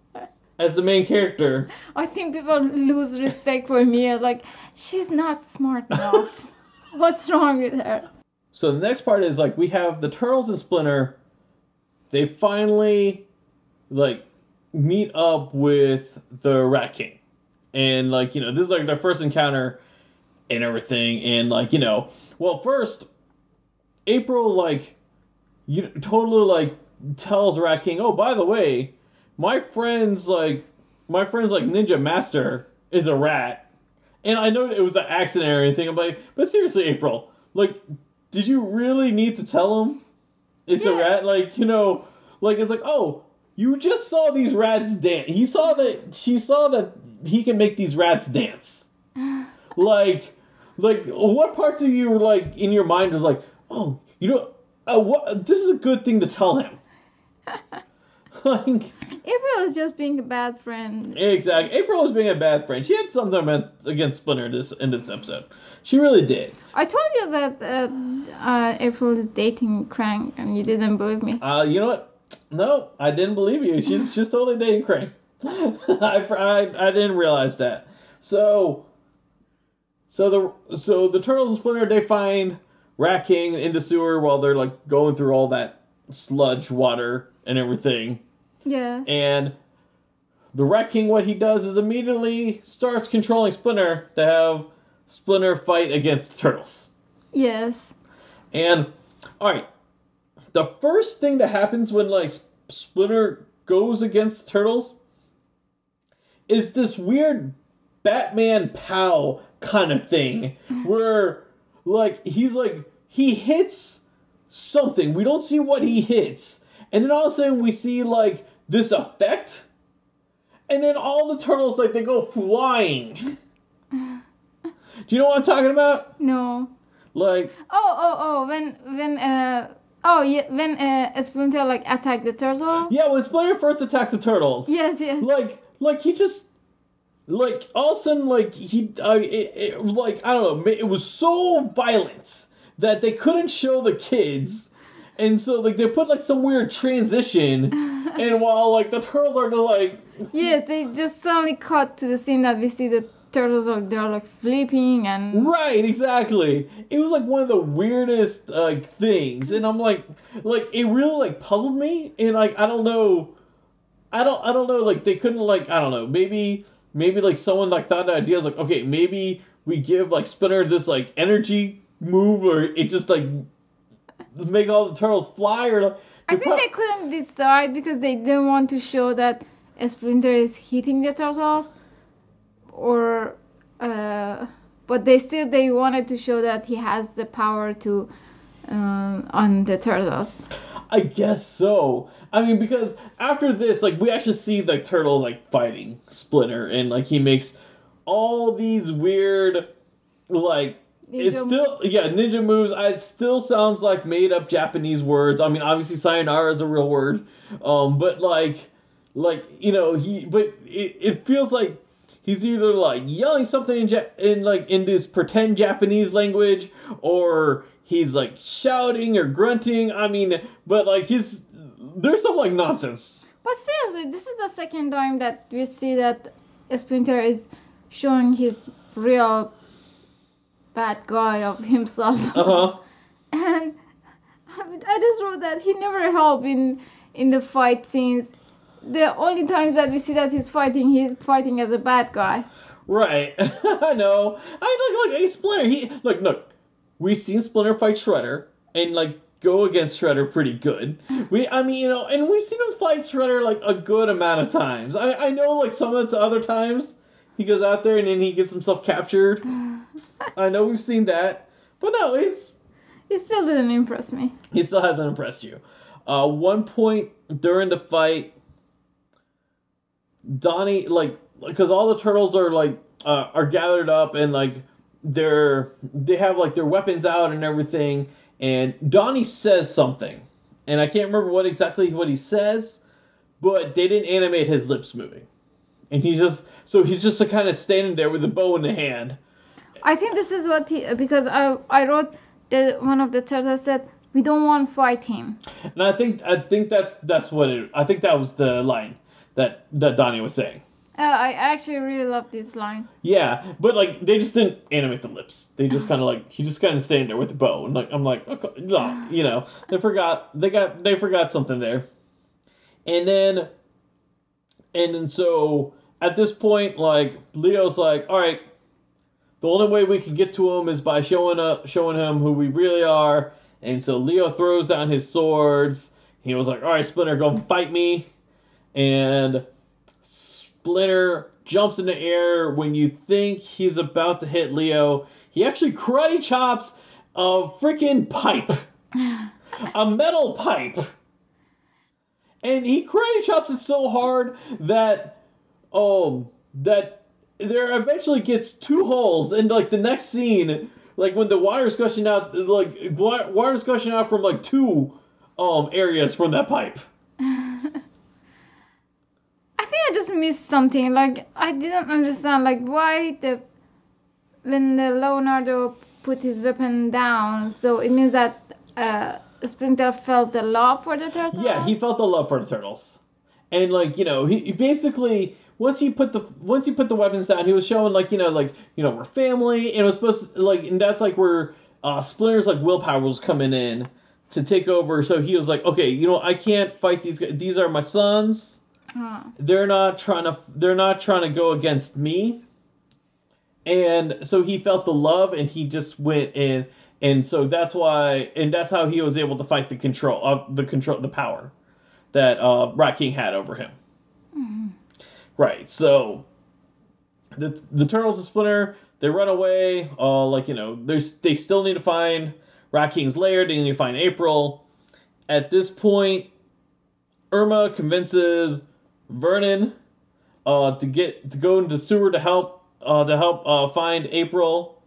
A: as the main character.
B: I think people lose respect for Mia. Like, she's not smart enough. What's wrong with her?
A: So the next part is like we have the Turtles and Splinter. They finally like meet up with the Rat King, and like you know this is like their first encounter and everything, and like you know well first April like you totally like tells Rat King oh by the way my friend's like my friend's like Ninja Master is a rat, and I know it was an accident or anything. I'm like but seriously April like did you really need to tell him it's a rat? Like, you know, like it's like, oh, you just saw these rats dance. He saw that she saw that he can make these rats dance. like, like what parts of you were like in your mind was like, oh, you know, uh, what? This is a good thing to tell him. like,
B: April is just being a bad friend.
A: exactly. April was being a bad friend. She had something against- Splinter this in this episode. She really did.
B: I told you that uh, uh, April is dating Krang, and you didn't believe me.
A: Uh, you know what? No, I didn't believe you. She's she's totally dating Krang. I, I I didn't realize that. So, so the so the turtles and Splinter they find Rat King in the sewer while they're like going through all that sludge water and everything,
B: Yes.
A: and the Rat King what he does is immediately starts controlling Splinter to have Splinter fight against the turtles.
B: Yes.
A: And all right, the first thing that happens when like Splinter goes against the turtles is this weird Batman pow kind of thing where like he's like he hits something. We don't see what he hits. And then all of a sudden we see like this effect. And then all the turtles like they go flying. Do you know what I'm talking about?
B: No.
A: Like
B: Oh, oh, oh! When, when, uh, oh, yeah, when uh, Splinter like attacked the turtle.
A: Yeah, when Splinter first attacks the turtles,
B: Yes, yes.
A: like, like he just, like, all of a sudden, like he, uh, it, it, like I don't know, it was so violent that they couldn't show the kids, and so like they put like some weird transition, and while like the turtles are just like,
B: Yes, they just suddenly cut to the scene that we see the turtles are they're like flipping and
A: right, exactly. It was like one of the weirdest like things, and I'm like, like it really like puzzled me, and like I don't know. I don't I don't know like they couldn't like I don't know maybe maybe like someone like thought the idea was like okay maybe we give like Splinter this like energy move or it just like make all the turtles fly or
B: I think they couldn't decide because they didn't want to show that Splinter is hitting the turtles, or, uh, but they still they wanted to show that he has the power to, um, on the turtles.
A: I guess so. I mean, because after this, like, we actually see the turtles like fighting Splinter, and like he makes all these weird, like, it's still yeah ninja moves. I, it still sounds like made up Japanese words. I mean, obviously sayonara is a real word, um, but like, like you know he, but it, it feels like he's either like yelling something in, ja- in like in this pretend Japanese language, or he's like shouting or grunting. I mean, but like he's there's some like nonsense.
B: But seriously, this is the second time that we see that Splinter is showing his real bad guy of himself.
A: Uh huh.
B: and I just wrote that he never helped in in the fight scenes. The only times that we see that he's fighting, he's fighting as a bad guy.
A: Right. I know. I look like a Splinter. He look look. We've seen Splinter fight Shredder and like go against Shredder pretty good. We I mean you know and we've seen him fight Shredder like a good amount of times. I I know like some of the other times he goes out there and then he gets himself captured. I know we've seen that, but no, he's
B: He still didn't impress me.
A: he still hasn't impressed you. Uh, one point during the fight, Donnie like because all the turtles are like uh, are gathered up and like they're they have like their weapons out and everything, and Donnie says something, and I can't remember what exactly what he says, but they didn't animate his lips moving, and he's just so he's just kind of standing there with a bow in the hand.
B: I think this is what he because I I wrote that one of the turtles said we don't want to fight him.
A: And I think I think that's that's what it. I think that was the line that that Donnie was saying.
B: Uh, I actually really love this line.
A: Yeah, but like they just didn't animate the lips. They just kind of like he just kind of standing there with the bow, and like I'm like, okay, no, you know, they forgot they got they forgot something there, and then, and then so at this point, like Leo's like, all right, the only way we can get to him is by showing up, showing him who we really are, and so Leo throws down his swords. He was like, all right, Splinter, go fight me, and Splinter jumps in the air when you think he's about to hit Leo. He actually karate chops a freaking pipe, a metal pipe, and he karate chops it so hard that um that there eventually gets two holes, and like the next scene, like when the water's gushing out, like wa- water's gushing out from like two um areas from that pipe.
B: I think I just missed something. Like I didn't understand like why the when the Leonardo put his weapon down, so it means that uh, Splinter felt the love for the turtle.
A: Yeah, he felt the love for the turtles, and like you know, he, he basically once he put the once he put the weapons down, he was showing like you know like you know we're family, and it was supposed to, like and that's like where uh, Splinter's like willpower was coming in to take over. So he was like, okay, you know, I can't fight these guys. These are my sons.
B: Huh.
A: They're not trying to they're not trying to go against me. And so he felt the love, and he just went in, and so that's why, and that's how he was able to fight the control of the control, the power that uh, Rat King had over him. Right. So the the turtles and Splinter they run away. Uh, like you know, there's they still need to find Rat King's lair. They need to find April. At this point, Irma convinces Vernon uh, to get to go into sewer to help uh, to help uh, find April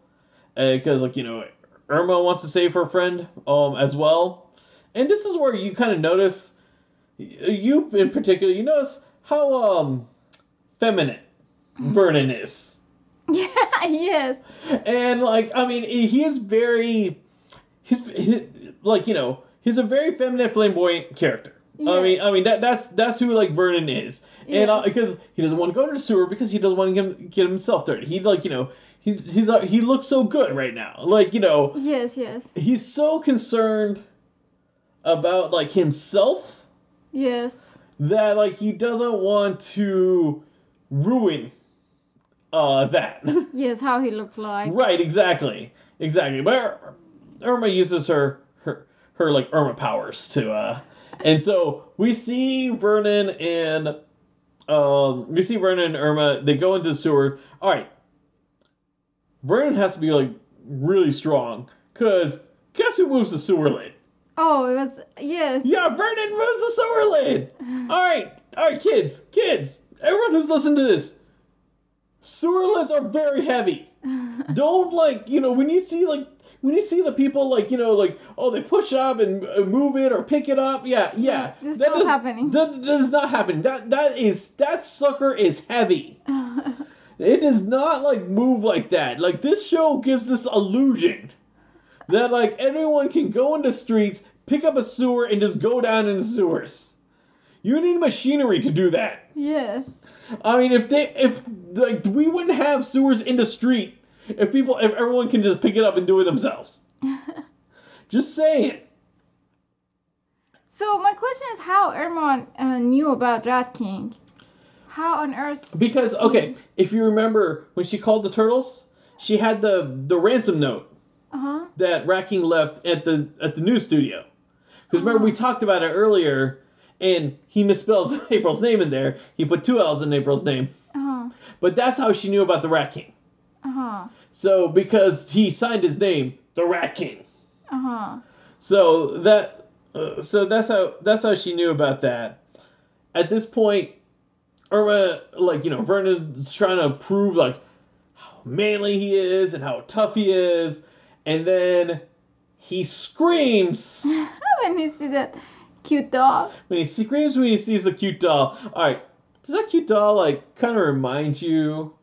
A: because like you know Irma wants to save her friend um as well, and this is where you kind of notice you in particular you notice how um feminine Vernon is.
B: Yeah. Yes.
A: And like, I mean, he is very, he's, he, like you know, he's a very feminine, flamboyant character. I mean, I mean that that's that's who like Vernon is, and uh, because he doesn't want to go to the sewer because he doesn't want to get, get himself dirty. He like you know he he's uh, he looks so good right now. Like you know
B: Yes. Yes.
A: he's so concerned about like himself
B: Yes.
A: that like he doesn't want to ruin uh that.
B: Yes. How he looked like.
A: Right, exactly, exactly. But Irma uses her her her like Irma powers to, uh, and so we see Vernon and um we see Vernon and Irma. They go into the sewer. All right, Vernon has to be like really strong because guess who moves the sewer lid?
B: Oh, it was yes.
A: Yeah, Vernon moves the sewer lid. All right, all right, kids, kids, everyone who's listened to this, sewer lids are very heavy. Don't like you know when you see like when you see the people like you know like oh they push up and uh, move it or pick it up yeah yeah
B: This is
A: that
B: not
A: does-
B: happening.
A: that, that is not happening that that is that sucker is heavy It does not like move like that. Like this show gives this illusion that like everyone can go into streets, pick up a sewer, and just go down in the sewers. You need machinery to do that.
B: Yes.
A: I mean, if they if like we wouldn't have sewers in the street if people if everyone can just pick it up and do it themselves. just saying.
B: So my question is how Irma uh, knew about Rat King. How on earth?
A: Because okay, if you remember when she called the turtles, she had the the ransom note
B: Uh huh.
A: that Rat King left at the at the news studio. Because remember we talked about it earlier, and he misspelled April's name in there. He put two L's in April's name,
B: Uh huh.
A: but that's how she knew about the Rat King.
B: Uh huh.
A: So because he signed his name, the Rat King.
B: Uh huh.
A: So that uh, so that's how that's how she knew about that. At this point, Irma like you know Vernon's trying to prove like how manly he is and how tough he is, and then he screams
B: when you see that cute dog.
A: when he screams when he sees the cute doll. All right, does that cute doll like kind of remind you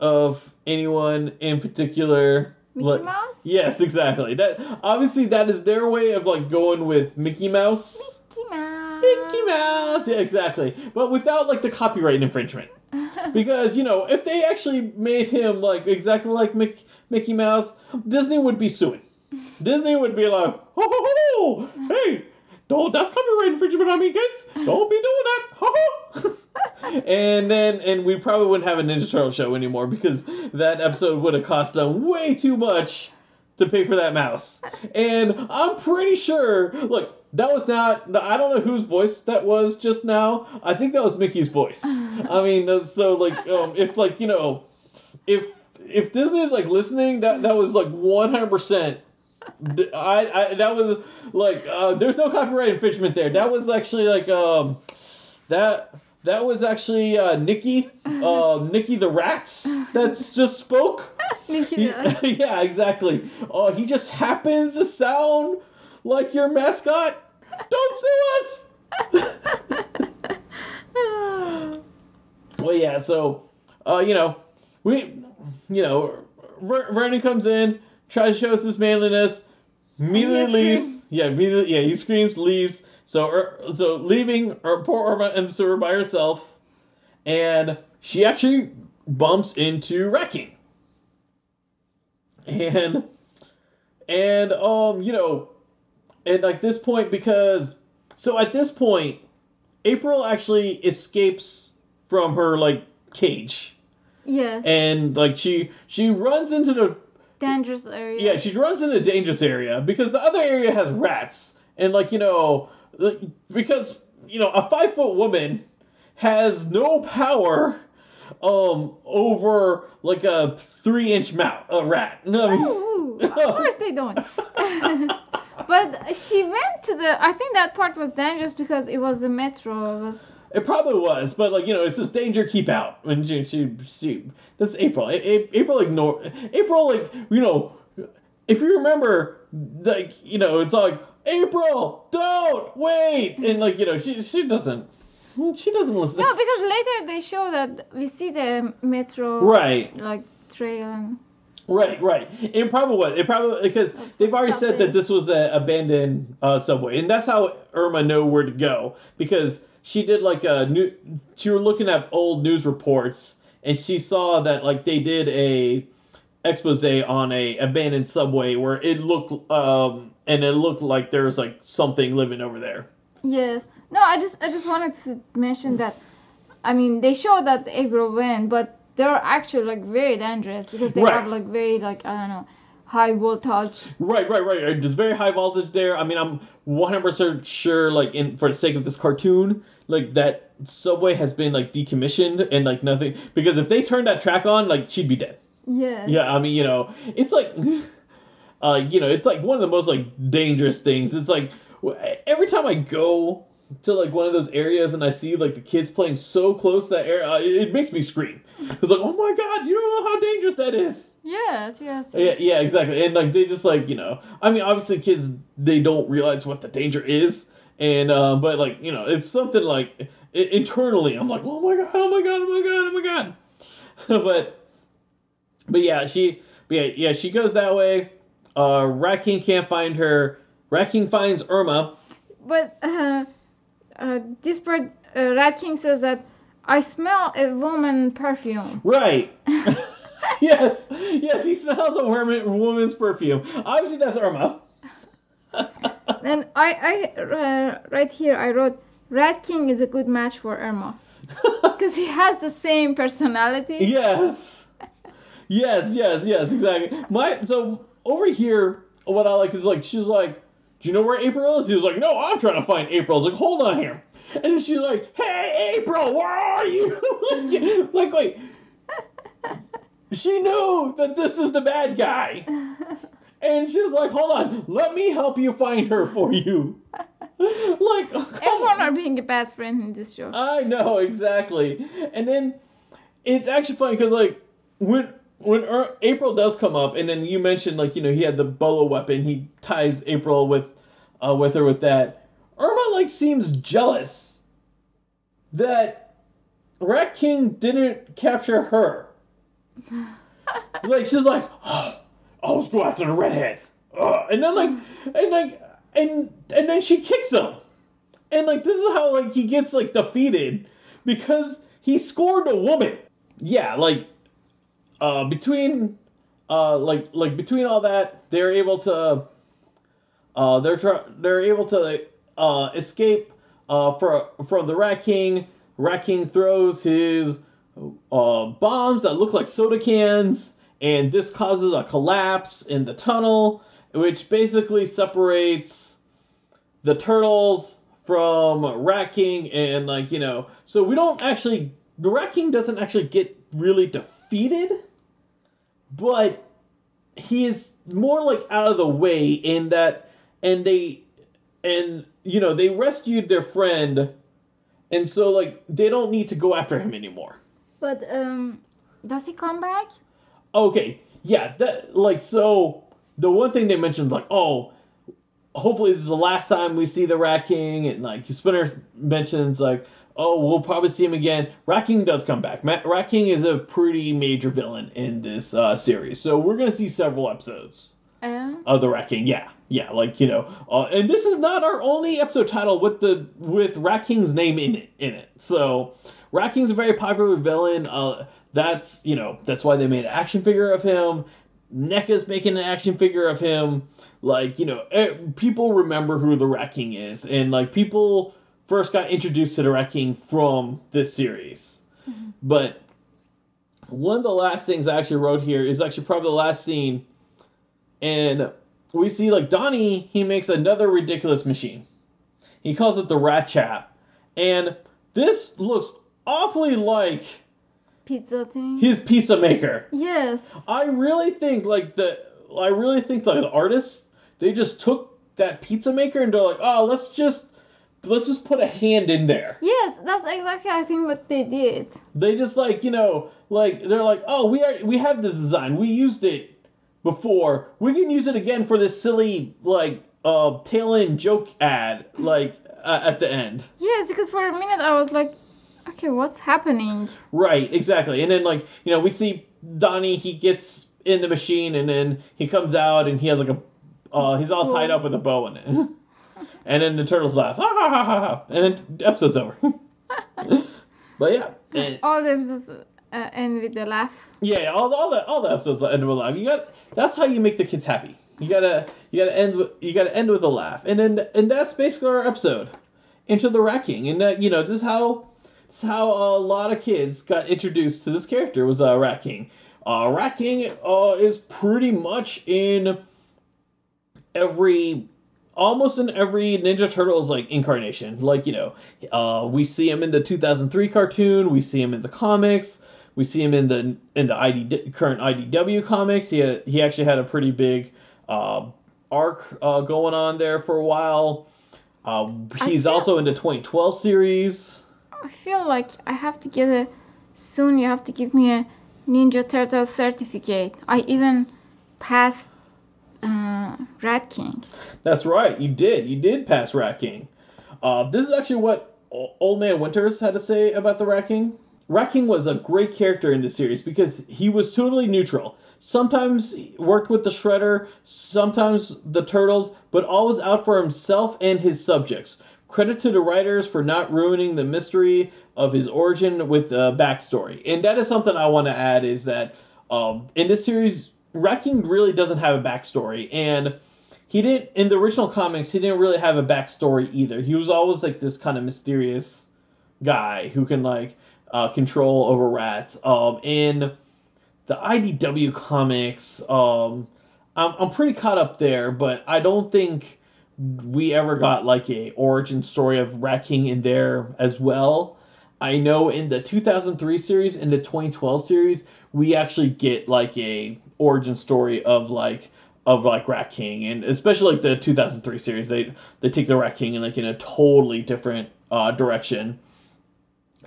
A: of anyone in particular?
B: Mickey
A: Like-
B: Mouse.
A: Yes, exactly. That obviously that is their way of like going with Mickey Mouse.
B: Mickey Mouse.
A: Mickey Mouse. Yeah, exactly. But without like the copyright infringement. Because, you know, if they actually made him like exactly like Mick, Mickey Mouse, Disney would be suing. Disney would be like, ho ho ho, hey, don't that's copyright infringement on me, kids. Don't be doing that. And then and we probably wouldn't have a Ninja Turtle show anymore because that episode would have cost them way too much to pay for that mouse. And I'm pretty sure, look, that was not, I don't know whose voice that was just now. I think that was Mickey's voice. I mean, so like, um, if like, you know, if, if Disney is like listening, that, that was like 100%. I, I, that was like, uh, there's no copyright infringement there. That was actually like, um, that, that was actually uh, Nikki, uh, Nikki the Rats that's just spoke.
B: Mickey
A: He- yeah, exactly. Oh, he just happens to sound like your mascot. Don't sue us. well, yeah. So, uh, you know, we, you know, Ver- Vernon comes in, tries to show us his manliness, immediately leaves.
B: screams.
A: Yeah, immediately. Yeah, he screams, leaves. So, er, so leaving or poor Irma in the sewer by herself, and she actually bumps into Rat King and and um you know and like this point because so at this point april actually escapes from her like cage
B: yes.
A: and like she she runs into the
B: Dangerous area.
A: yeah she runs into the dangerous area because the other area has rats and like you know because you know a five foot woman has no power um over like a three inch mouth a rat no I mean,
B: Ooh, of course they don't. but she went to the. I think that part was dangerous because it was the metro. It was.
A: It probably was, but like you know, it's just danger. Keep out. When she she, she that's April. A- A- April ignore. April like you know, if you remember, like you know, it's like April, don't wait, and like you know, she she doesn't. She doesn't listen.
B: No, because later they show that we see the metro.
A: Right,
B: Like trail and.
A: right, right. It probably was. It probably because they've already said that this was an abandoned uh, subway, and that's how Irma know where to go because she did like a new. She were looking at old news reports, and she saw that like they did a expose on a abandoned subway where it looked um and it looked like there was like something living over there.
B: Yes. No, I just I just wanted to mention that. I mean, they show that April went, but they're actually like very dangerous because they
A: Right.
B: have like very like I don't know, high voltage.
A: Right, right, right. There's very high voltage there. I mean, I'm 100% sure, like, in for the sake of this cartoon, like that subway has been like decommissioned and like nothing because if they turned that track on, like she'd be dead.
B: Yeah.
A: Yeah, I mean, you know, it's like, uh, you know, it's like one of the most like dangerous things. It's like every time I go to like one of those areas and I see like the kids playing so close to that area, uh, it, it makes me scream. It's like, oh my god, you don't know how dangerous that is.
B: Yes. Yes.
A: Yeah, yeah, exactly. And like they just like you know, I mean, obviously kids they don't realize what the danger is, and uh, but like you know, it's something like i- internally, I'm like, oh my god, oh my god, oh my god, oh my god. but but yeah, she but yeah, yeah, she goes that way. Uh Rat King can't find her. Rat King finds Irma.
B: But uh, uh, this part, uh, Rat King says that I smell a woman perfume.
A: Right. yes, yes, he smells a woman, woman's perfume. Obviously, that's Irma.
B: Then I, I uh, right here I wrote Rat King is a good match for Irma because he has the same personality.
A: yes, yes, yes, yes, exactly. My so over here, what I like is like she's like, "Do you know where April is?" He was like, "No, I'm trying to find April." I was like, "Hold on here," and she's like, "Hey, April, where are you?" like, like, wait. She knew that this is the bad guy. And she's like, hold on, let me help you find her for you. like,
B: Everyone are being a bad friend in this show.
A: I know exactly. And then it's actually funny because like when when er- April does come up, and then you mentioned like you know he had the bolo weapon. He ties April with uh, with her with that. Irma like seems jealous that Rat King didn't capture her. like she's like, oh, oh, let's go after the redheads. And then like and like and and then she kicks him. And like this is how like he gets like defeated because he scored a woman. Yeah, like uh between uh like like between all that they're able to uh they're try- they're able to uh escape uh from from the Rat King. Rat King throws his uh bombs that look like soda cans and this causes a collapse in the tunnel which basically separates the turtles from Rat King and like you know so we don't actually Rat King doesn't actually get really defeated but he is more like out of the way in that and they and you know they rescued their friend and so like they don't need to go after him anymore
B: But um, does he come back?
A: Okay yeah that like so the one thing they mentioned like oh hopefully this is the last time we see the rat king and like Splinter mentions like oh we'll probably see him again. Rat king does come back. Ma- rat king is a pretty major villain in this uh, series so we're gonna see several episodes
B: Um,
A: of the rat king. Yeah yeah like you know uh, and this is not our only episode title with the with rat king's name in it in it so rat king's a very popular villain uh that's you know that's why they made an action figure of him NECA's making an action figure of him. Like, you know, eh, people remember who the Rat King is, and like people first got introduced to the Rat King from this series. But one of the last things I actually wrote here is actually probably the last scene, and we see like Donnie, he makes another ridiculous machine. He calls it the Rat Chap, and this looks awfully like
B: pizza thing.
A: his pizza maker.
B: yes.
A: I really think like the I really think like the artists they just took that pizza maker and they're like, oh, let's just let's just put a hand in there.
B: Yes, that's exactly I think what they did.
A: They just like you know like they're like, oh, we are we have this design, we used it before, we can use it again for this silly like uh tail end joke ad like uh, at the end.
B: Yes, because for a minute I was like, okay, what's happening?
A: Right, exactly. And then like, you know, we see Donnie, he gets in the machine and then he comes out and he has like a uh he's all tied up with a bow in it. and then the turtles laugh. Ha, ha, ha, ha, ha. And then the episode's over. but yeah. and-
B: All the episodes uh, end with the laugh.
A: yeah, all, all the all the episodes end with a laugh. You got that's how you make the kids happy. You gotta you gotta end with you gotta end with a laugh. And then and that's basically our episode. Into the Rat King. And that you know, this is how is how a lot of kids got introduced to this character was uh Rat King. Uh Rat King uh is pretty much in every almost in every Ninja Turtles like incarnation. Like, you know, uh we see him in the 2003 cartoon, we see him in the comics, we see him in the in the ID current IDW comics. He had, he actually had a pretty big uh arc uh going on there for a while. Uh, he's
B: feel-
A: also in the 2012 series.
B: I feel like I have to get a soon. You have to give me a Ninja Turtle certificate. I even passed uh, Rat King.
A: That's right, you did. You did pass Rat King. Uh, this is actually what Old Man Winters had to say about the Rat King. Rat King was a great character in the series because he was totally neutral. Sometimes worked with the Shredder, sometimes the Turtles, but always out for himself and his subjects. Credit to the writers for not ruining the mystery of his origin with a backstory. And that is something I want to add is that um, in this series, Rat King really doesn't have a backstory. And he didn't, in the original comics, he didn't really have a backstory either. He was always like this kind of mysterious guy who can like uh, control over rats. Um, in the IDW comics, um, I'm, I'm pretty caught up there, but I don't think we ever got like a origin story of Rat King in there as well. I know in the 2003 series and the 2012 series, we actually get like a origin story of like of like Rat King, and especially like the 2003 series, they they take the Rat King in like in a totally different uh, direction.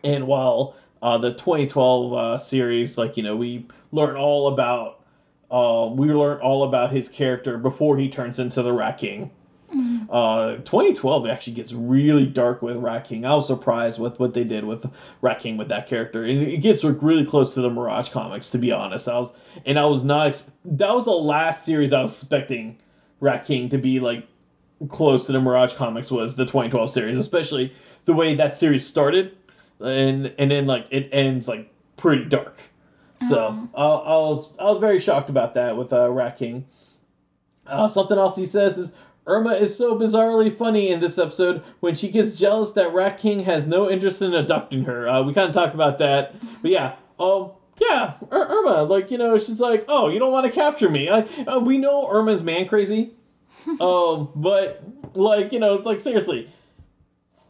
A: And while uh, the 2012 uh, series, like you know, we learn all about uh, we learn all about his character before he turns into the Rat King. Uh, 2012 actually gets really dark with Rat King. I was surprised with what they did with Rat King with that character, and it gets really close to the Mirage comics. To be honest, I was and I was not. That was the last series I was expecting Rat King to be like close to the Mirage comics was the 2012 series, especially the way that series started, and and then like it ends like pretty dark. So I, I was I was very shocked about that with uh, Rat King. Uh, something else he says is Irma is so bizarrely funny in this episode when she gets jealous that Rat King has no interest in abducting her. Uh, we kind of talked about that, but yeah, um, yeah, Ir- Irma, like you know, she's like, oh, you don't want to capture me. I, uh, we know Irma's man crazy, um, but like you know, it's like seriously,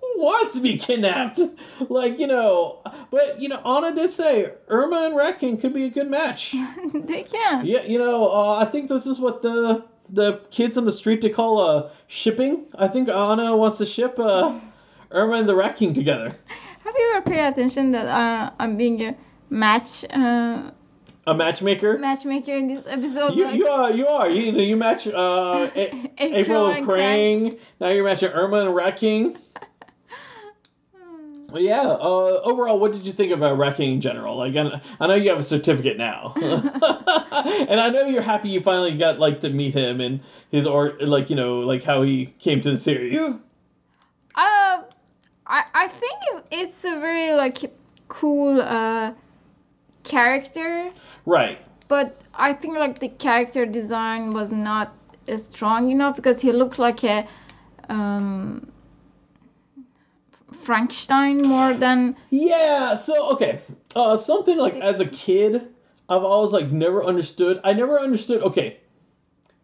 A: who wants to be kidnapped? Like you know, but you know, Anna did say Irma and Rat King could be a good match.
B: they can.
A: Yeah, you know, uh, I think this is what the the kids on the street they call uh, shipping. I think Anna wants to ship uh, Irma and the Rat King together.
B: Have you ever paid attention that uh, I'm being a match uh,
A: A matchmaker.
B: matchmaker in this episode?
A: You,
B: like,
A: you are you are you you match uh, A- April with
B: and
A: Krang. Now you're matching Irma and Rat King. Well, yeah. Uh, overall, what did you think about Rat King in general? Like, I, I know you have a certificate now, and I know you're happy you finally got like to meet him and his art, like you know, like how he came to the series.
B: Uh, I I think it's a very like cool uh character,
A: Right.
B: but I think like the character design was not as strong enough because he looked like a um Frankenstein more than
A: Yeah. So okay, uh, something like as a kid, I've always like never understood. I never understood. Okay,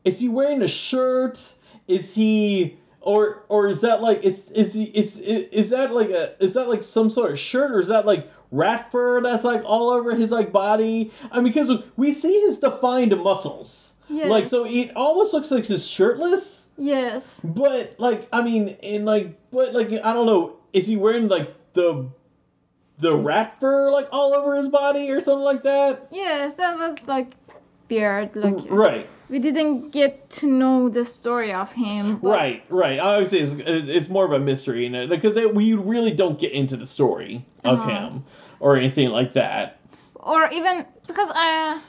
A: is he wearing a shirt? Is he or or is that like is is he is is, is that like a is that like some sort of shirt or is that like rat fur that's like all over his like body? I mean, because we see his defined muscles.
B: Yeah.
A: Like so, it almost looks like he's shirtless.
B: yes.
A: But like, I mean, in like, but like, I don't know. Is he wearing like the the rat fur like all over his body or something like that?
B: Yes, that was like weird. Like
A: Right,
B: we didn't get to know the story of him. But
A: right, right. Obviously, it's, it's more of a mystery, you know, because they, we really don't get into the story of
B: Uh-huh.
A: him or anything like that.
B: or even because I,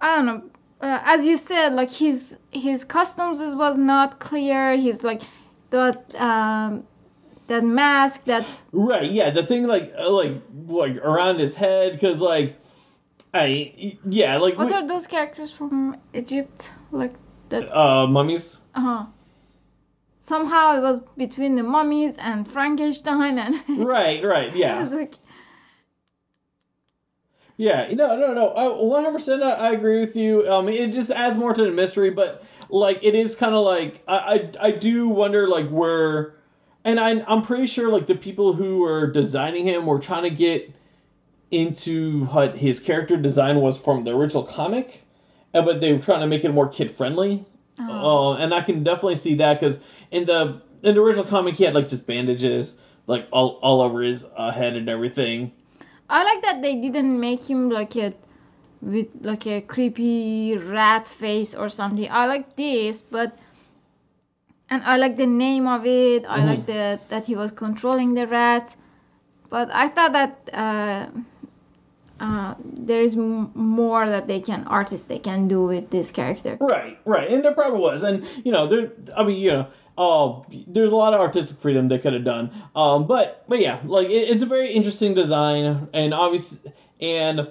B: I don't know. Uh, as you said, like his his customs was not clear. He's like that um, that mask that
A: Right, yeah. The thing like uh, like like around his head, because like, I yeah, like
B: what
A: we-
B: are those characters from Egypt? Like that.
A: uh mummies.
B: Uh huh. Somehow it was between the mummies and Frankenstein and.
A: Right, right,
B: it
A: yeah.
B: was like
A: Yeah, no, no, no. I 100% I, I agree with you. Um, it just adds more to the mystery, but like it is kind of like I, I I do wonder like where, and I I'm pretty sure like the people who were designing him were trying to get into what his character design was from the original comic, but they were trying to make it more kid friendly.
B: Oh.
A: Uh, and I can definitely see that because in the in the original comic he had like just bandages like all all over his uh, head and everything.
B: I like that they didn't make him like a with like a creepy rat face or something. I like this, but and I like the name of it. I like the that he was controlling the rat. but I thought that uh, uh, there is m- more that they can artists they can do with this character.
A: Right, right, and there probably was, and you know, there's, I mean, you know, uh, there's a lot of artistic freedom they could have done. Um, but but yeah, like it, it's a very interesting design, and obviously, and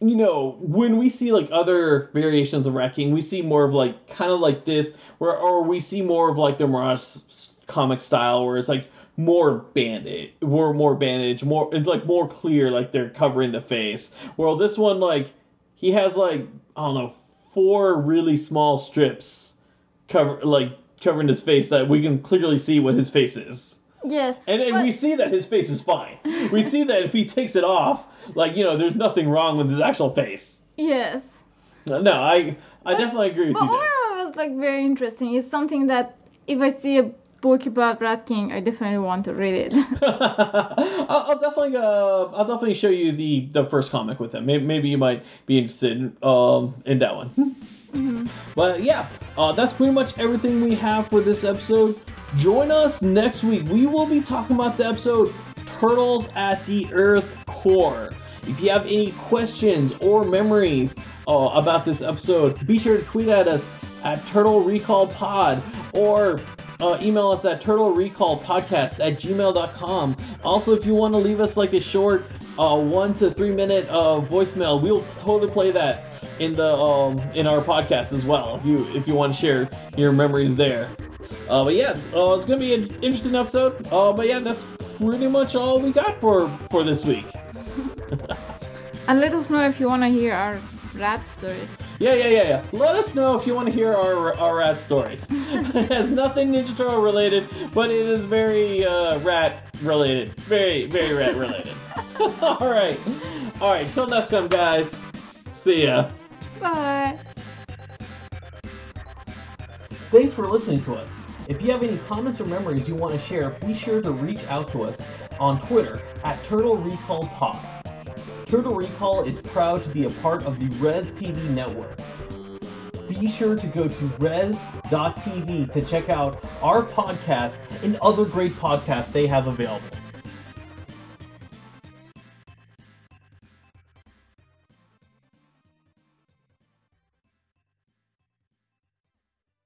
A: you know, when we see like other variations of Rat King, we see more of like kind of like this, where or we see more of like the Mirage comic style, where it's like more bandage, more more bandage, more it's like more clear, like they're covering the face. Well, this one like he has like I don't know four really small strips cover like covering his face that we can clearly see what his face is.
B: Yes,
A: And, and
B: but-
A: we see that his face is fine. We see that if he takes it off, like you know, there's nothing wrong with his actual face.
B: yes.
A: No, I I
B: But-
A: definitely agree with
B: But
A: you. There.
B: overall, was like very interesting. It's something that if I see a book about Rat King, I definitely want to read it.
A: I'll, I'll definitely uh, I'll definitely show you the the first comic with him. Maybe, maybe you might be interested um in that one. But yeah, uh, that's pretty much everything we have for this episode. Join us next week. We will be talking about the episode Turtles at the Earth Core. If you have any questions or memories uh, about this episode, be sure to tweet at us at Turtle Recall Pod or uh, email us at turtle recall podcast at gmail.com also if you want to leave us like a short uh, one to three minute uh, voicemail. We'll totally play that in the um, in our podcast as well if you if you want to share your memories there. Uh, but yeah uh, it's gonna be an interesting episode. Uh, but yeah that's pretty much all we got for for this week.
B: And let us know if you want to hear our rat stories.
A: Yeah, yeah, yeah, yeah. Let us know if you want to hear our our rat stories. it has nothing Ninja Turtle related, but it is very uh, rat related. Very, very rat related. all right, all right. Till next time, guys. See ya.
B: Bye.
A: Thanks for listening to us. If you have any comments or memories you want to share, be sure to reach out to us on Twitter at Turtle Recall Pod. Turtle Recall is proud to be a part of the Res TV network. Be sure to go to res.tv to check out our podcast and other great podcasts they have available.